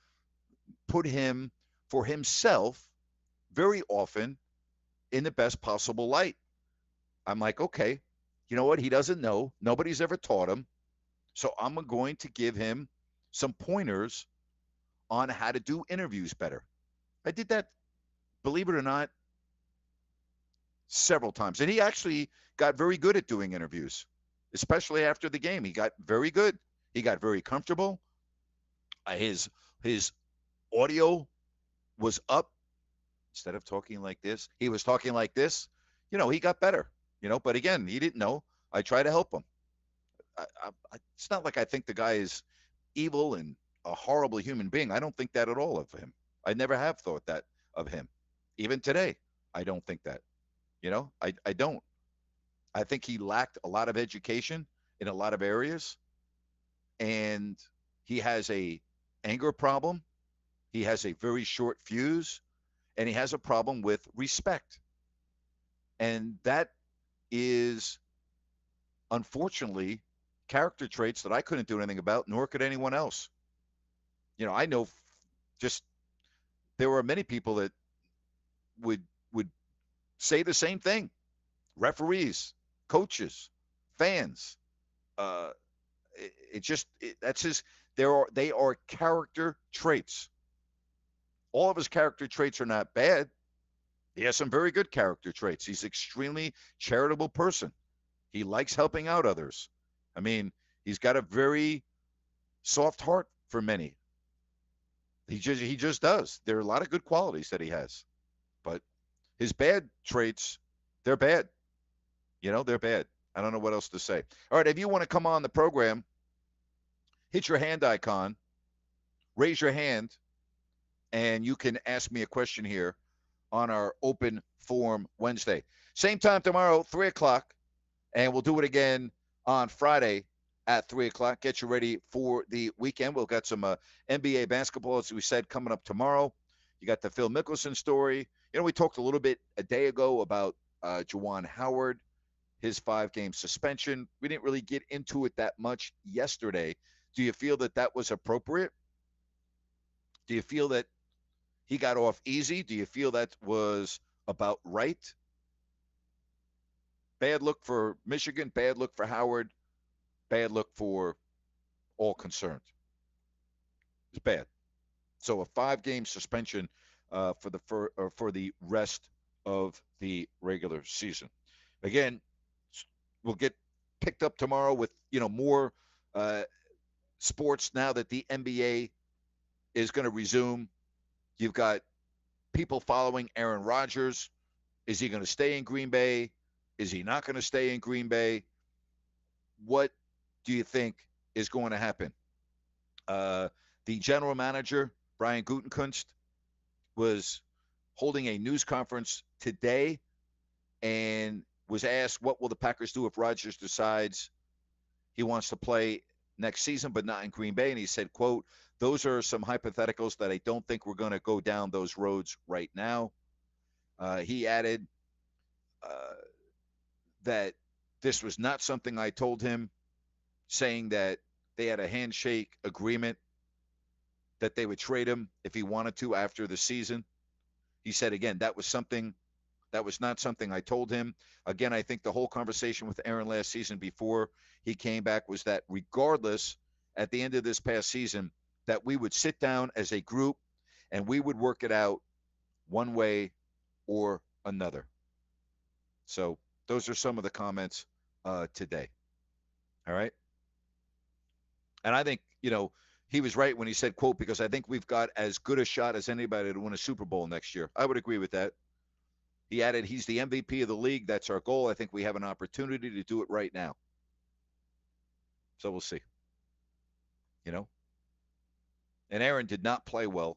put him for himself very often in the best possible light. I'm like, okay, you know what? He doesn't know. Nobody's ever taught him. So I'm going to give him some pointers on how to do interviews better. I did that, believe it or not, several times. And he actually got very good at doing interviews, especially after the game. He got very good. He got very comfortable. Uh, his his audio was up instead of talking like this. He was talking like this. You know, he got better. You know, but again, he didn't know. I try to help him. I, I, it's not like I think the guy is evil and a horrible human being. I don't think that at all of him. I never have thought that of him. Even today, I don't think that. You know, I, I don't. I think he lacked a lot of education in a lot of areas, and he has a anger problem. He has a very short fuse, and he has a problem with respect. And that is, unfortunately, character traits that I couldn't do anything about, nor could anyone else. You know, I know just there were many people that would would say the same thing. Referees, coaches, fans. Uh, it, it just it, that's his. There are they are character traits. All of his character traits are not bad. He has some very good character traits. He's extremely charitable person. He likes helping out others. I mean, he's got a very soft heart for many. He just he just does. There are a lot of good qualities that he has. But his bad traits, they're bad. You know, they're bad. I don't know what else to say. All right, if you want to come on the program, hit your hand icon, raise your hand, and you can ask me a question here on our open forum Wednesday. Same time tomorrow, 3 o'clock, and we'll do it again on Friday at 3 o'clock. Get you ready for the weekend. We've got some uh, NBA basketball, as we said, coming up tomorrow. You got the Phil Mickelson story. You know, we talked a little bit a day ago about uh, Juwan Howard, his five game suspension. We didn't really get into it that much yesterday. Do you feel that that was appropriate? Do you feel that he got off easy? Do you feel that was about right? Bad look for Michigan, bad look for Howard, bad look for all concerned. It's bad. So a five-game suspension uh, for the for, uh, for the rest of the regular season. Again, we'll get picked up tomorrow with you know more uh, sports now that the NBA is going to resume. You've got people following Aaron Rodgers. Is he going to stay in Green Bay? Is he not going to stay in Green Bay? What do you think is going to happen? Uh, the general manager, Brian Gutekunst, was holding a news conference today and was asked what will the Packers do if Rodgers decides he wants to play next season but not in Green Bay and he said quote those are some hypotheticals that I don't think we're going to go down those roads right now uh, he added uh, that this was not something I told him saying that they had a handshake agreement that they would trade him if he wanted to after the season. He said again that was something that was not something I told him. Again, I think the whole conversation with Aaron last season before he came back was that regardless at the end of this past season that we would sit down as a group and we would work it out one way or another. So those are some of the comments uh, today. All right. And I think, you know, he was right when he said, quote, because I think we've got as good a shot as anybody to win a Super Bowl next year. I would agree with that. He added, he's the MVP of the league. That's our goal. I think we have an opportunity to do it right now. So we'll see. You know? And Aaron did not play well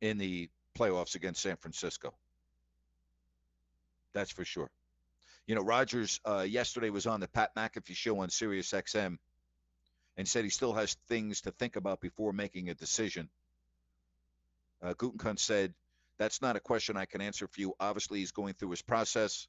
in the playoffs against San Francisco. That's for sure. You know, Rodgers uh, yesterday was on the Pat McAfee show on Sirius XM and said he still has things to think about before making a decision. Uh, Gutekunst said, That's not a question I can answer for you. Obviously, he's going through his process.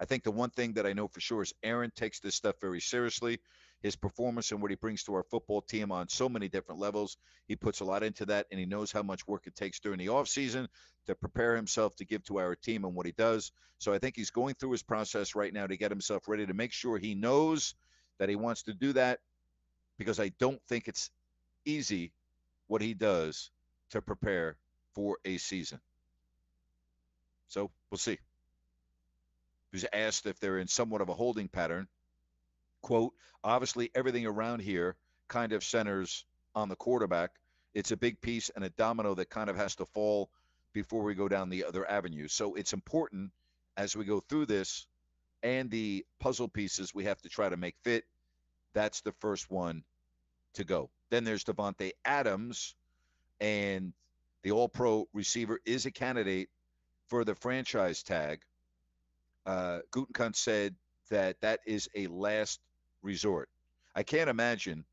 I think the one thing that I know for sure is Aaron takes this stuff very seriously. His performance and what he brings to our football team on so many different levels. He puts a lot into that, and he knows how much work it takes during the offseason to prepare himself to give to our team and what he does. So I think he's going through his process right now to get himself ready to make sure he knows that he wants to do that because I don't think it's easy what he does to prepare for a season. So we'll see. Was asked if they're in somewhat of a holding pattern. Quote, obviously, everything around here kind of centers on the quarterback. It's a big piece and a domino that kind of has to fall before we go down the other avenues. So it's important as we go through this and the puzzle pieces we have to try to make fit that's the first one to go. Then there's Davante Adams, and the All Pro receiver is a candidate for the franchise tag. Uh, said that that is a last resort. I can't imagine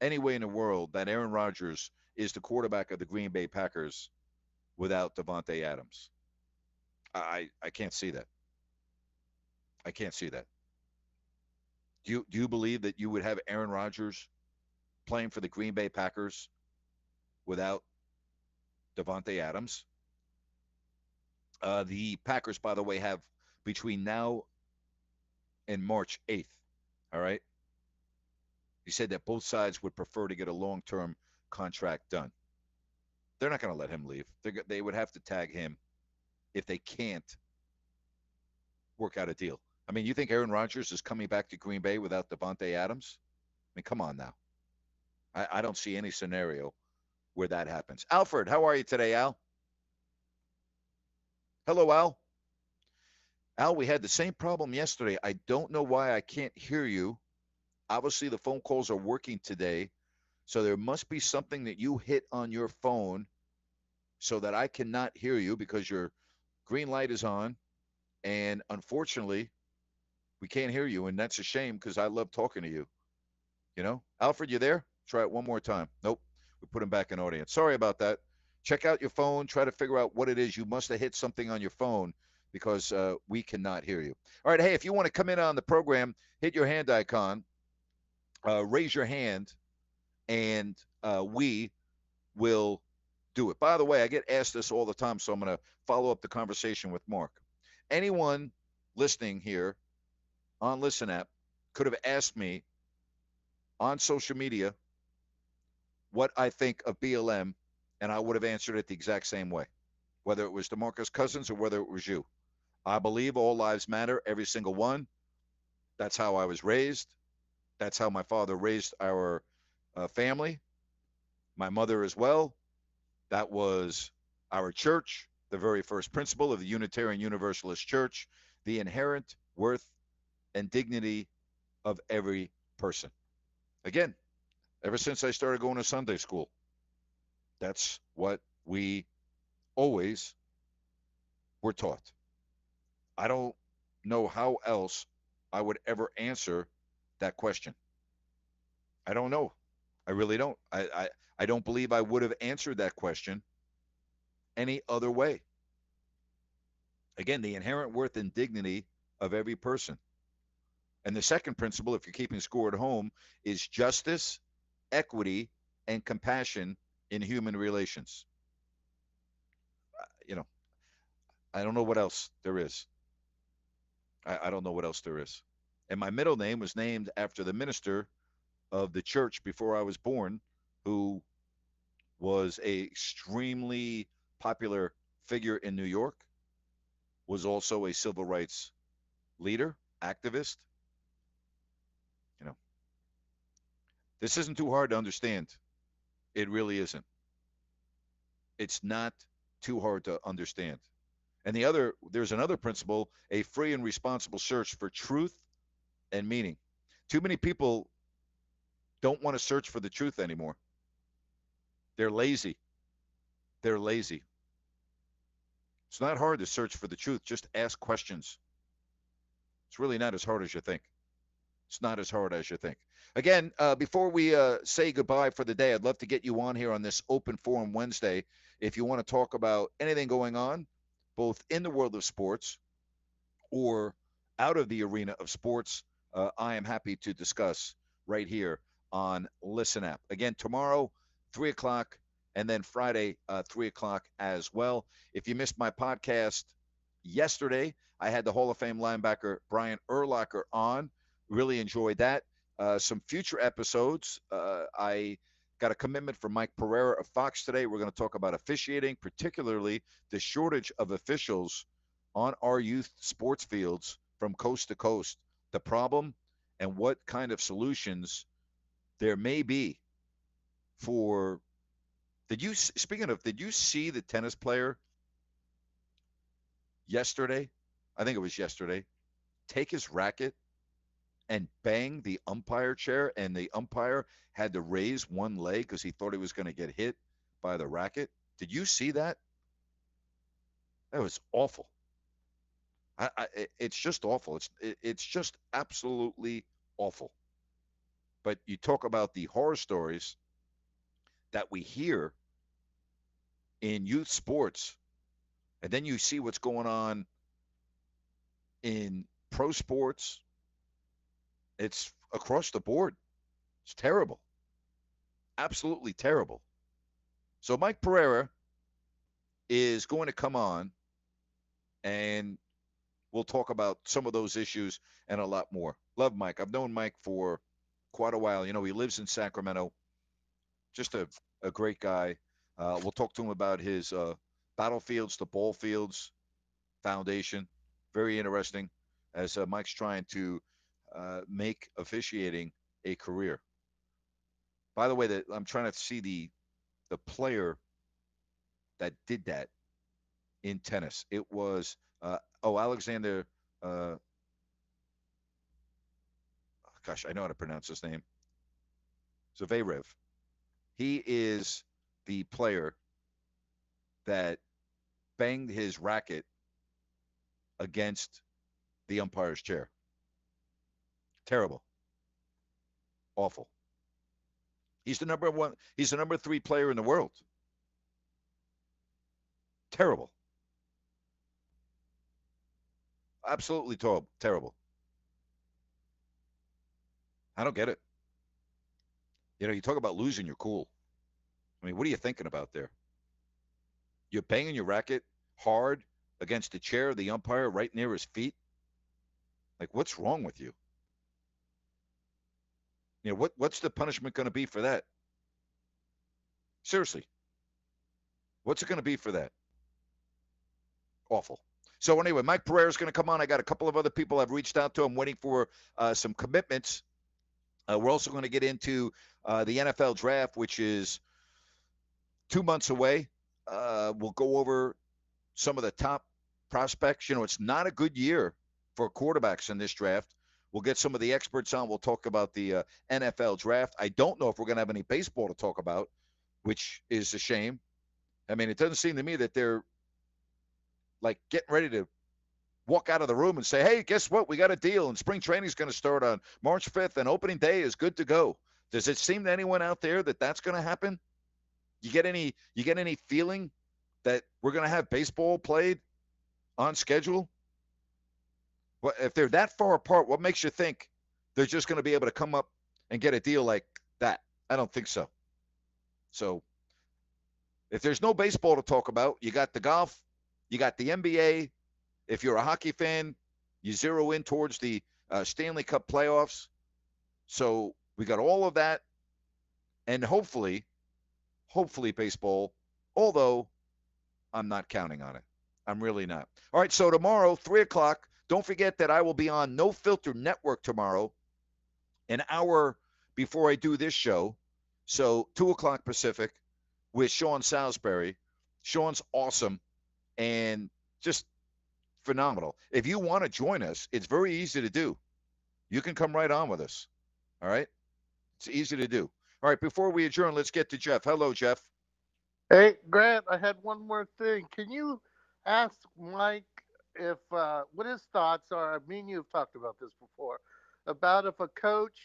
any way in the world that Aaron Rodgers is the quarterback of the Green Bay Packers without Davante Adams. I I can't see that. I can't see that. Do you do you believe that you would have Aaron Rodgers playing for the Green Bay Packers without Davante Adams? Uh, the Packers, by the way, have between now and March 8th. All right. He said that both sides would prefer to get a long term contract done. They're not going to let him leave. They're, they would have to tag him if they can't work out a deal. I mean, you think Aaron Rodgers is coming back to Green Bay without Davante Adams? I mean, come on now. I, I don't see any scenario where that happens. Alfred, how are you today, Al? Hello, Al. Al, we had the same problem yesterday. I don't know why I can't hear you. Obviously, the phone calls are working today. So there must be something that you hit on your phone so that I cannot hear you because your green light is on. And unfortunately, we can't hear you. And that's a shame because I love talking to you. You know, Alfred, you there? Try it one more time. Nope. We put him back in audience. Sorry about that. Check out your phone. Try to figure out what it is. You must have hit something on your phone because uh, we cannot hear you. All right. Hey, if you want to come in on the program, hit your hand icon, uh, raise your hand, and uh, we will do it. By the way, I get asked this all the time, so I'm going to follow up the conversation with Mark. Anyone listening here on Listen Up could have asked me on social media what I think of BLM, and I would have answered it the exact same way, whether it was DeMarcus Cousins or whether it was you. I believe all lives matter, every single one. That's how I was raised. That's how my father raised our uh, family, my mother as well. That was our church, the very first principle of the Unitarian Universalist Church, the inherent worth and dignity of every person. Again, ever since I started going to Sunday school, that's what we always were taught. I don't know how else I would ever answer that question. I don't know. I really don't. I, I, I don't believe I would have answered that question any other way. Again, the inherent worth and dignity of every person. And the second principle, if you're keeping score at home, is justice, equity, and compassion in human relations. Uh, You know, I don't know what else there is. I, I don't know what else there is. And my middle name was named after the minister of the church before I was born, who was a extremely popular figure in New York, was also a civil rights leader, activist. You know, this isn't too hard to understand. It really isn't. It's not too hard to understand. And the other, there's another principle a free and responsible search for truth and meaning. Too many people don't want to search for the truth anymore. They're lazy. They're lazy. It's not hard to search for the truth. Just ask questions. It's really not as hard as you think. It's not as hard as you think. Again, uh, before we uh, say goodbye for the day, I'd love to get you on here on this open forum Wednesday. If you want to talk about anything going on, both in the world of sports or out of the arena of sports, uh, I am happy to discuss right here on Listen Up. Again, tomorrow, 3 o'clock, and then Friday, uh, 3 o'clock as well. If you missed my podcast yesterday, I had the Hall of Fame linebacker Brian Urlacher on. Really enjoyed that. Uh, some future episodes, uh, I got a commitment from Mike Pereira of Fox today. We're going to talk about officiating, particularly the shortage of officials on our youth sports fields from coast to coast, the problem, and what kind of solutions there may be for. Did you speaking of? Did you see the tennis player yesterday? I think it was yesterday. Take his racket and bang the umpire chair, and the umpire had to raise one leg because he thought he was going to get hit by the racket. Did you see that? That was awful. I, I, it's just awful. It's it, it's just absolutely awful. But you talk about the horror stories that we hear in youth sports, and then you see what's going on in pro sports. It's across the board. It's terrible. Absolutely terrible. So Mike Pereira is going to come on and we'll talk about some of those issues and a lot more. Love Mike. I've known Mike for quite a while. You know, he lives in Sacramento. Just a, a great guy. Uh, we'll talk to him about his uh, battlefields, the ball fields foundation. Very interesting as uh, Mike's trying to uh, make officiating a career. By the way, that I'm trying to see the the player that did that in tennis. It was uh, oh Alexander. Uh, gosh, I know how to pronounce his name. Zverev. He is the player that banged his racket against the umpire's chair. Terrible. Awful. He's the number one, he's the number three player in the world. Terrible. Absolutely ter- terrible. I don't get it. You know, you talk about losing your cool. I mean, what are you thinking about there? You're banging your racket hard against the chair of the umpire right near his feet. Like, what's wrong with you? You know, what what's the punishment going to be for that? Seriously. What's it going to be for that? Awful. So anyway, Mike Pereira is going to come on. I got a couple of other people I've reached out to. I'm waiting for uh, some commitments. Uh, we're also going to get into uh, the NFL draft, which is two months away. Uh, we'll go over some of the top prospects. You know, it's not a good year for quarterbacks in this draft. We'll get some of the experts on. We'll talk about the uh, NFL draft. I don't know if we're going to have any baseball to talk about, which is a shame. I mean, it doesn't seem to me that they're like getting ready to walk out of the room and say, "Hey, guess what? We got a deal, and spring training is going to start on March 5th, and opening day is good to go." Does it seem to anyone out there that that's going to happen? You get any you get any feeling that we're going to have baseball played on schedule? Well, if they're that far apart, what makes you think they're just going to be able to come up and get a deal like that? I don't think so. So, if there's no baseball to talk about, you got the golf, you got the NBA. If you're a hockey fan, you zero in towards the uh, Stanley Cup playoffs. So we got all of that, and hopefully, hopefully baseball. Although I'm not counting on it, I'm really not. All right, so tomorrow, three o'clock. Don't forget that I will be on No Filter Network tomorrow, an hour before I do this show. So two o'clock Pacific with Sean Salisbury. Sean's awesome and just phenomenal. If you want to join us, it's very easy to do. You can come right on with us. All right? It's easy to do. All right, before we adjourn, let's get to Jeff. Hello, Jeff. Hey, Grant, I had one more thing. Can you ask Mike if uh, what his thoughts are? I mean, you have talked about this before about if a coach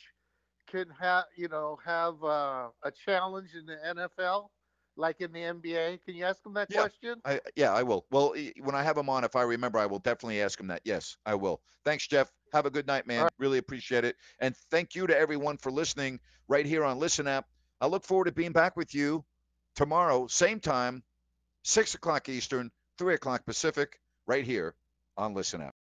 can have, you know, have uh, a challenge in the NFL like in the NBA? Can you ask him that Yeah. question? I, yeah, I will. Well, when I have him on, if I remember, I will definitely ask him that. Yes, I will. Thanks, Jeff. Have a good night, man. Really appreciate it. And thank you to everyone for listening right here on Listen Up. I look forward to being back with you tomorrow, same time, 6 o'clock Eastern, 3 o'clock Pacific, right here on Listen Up.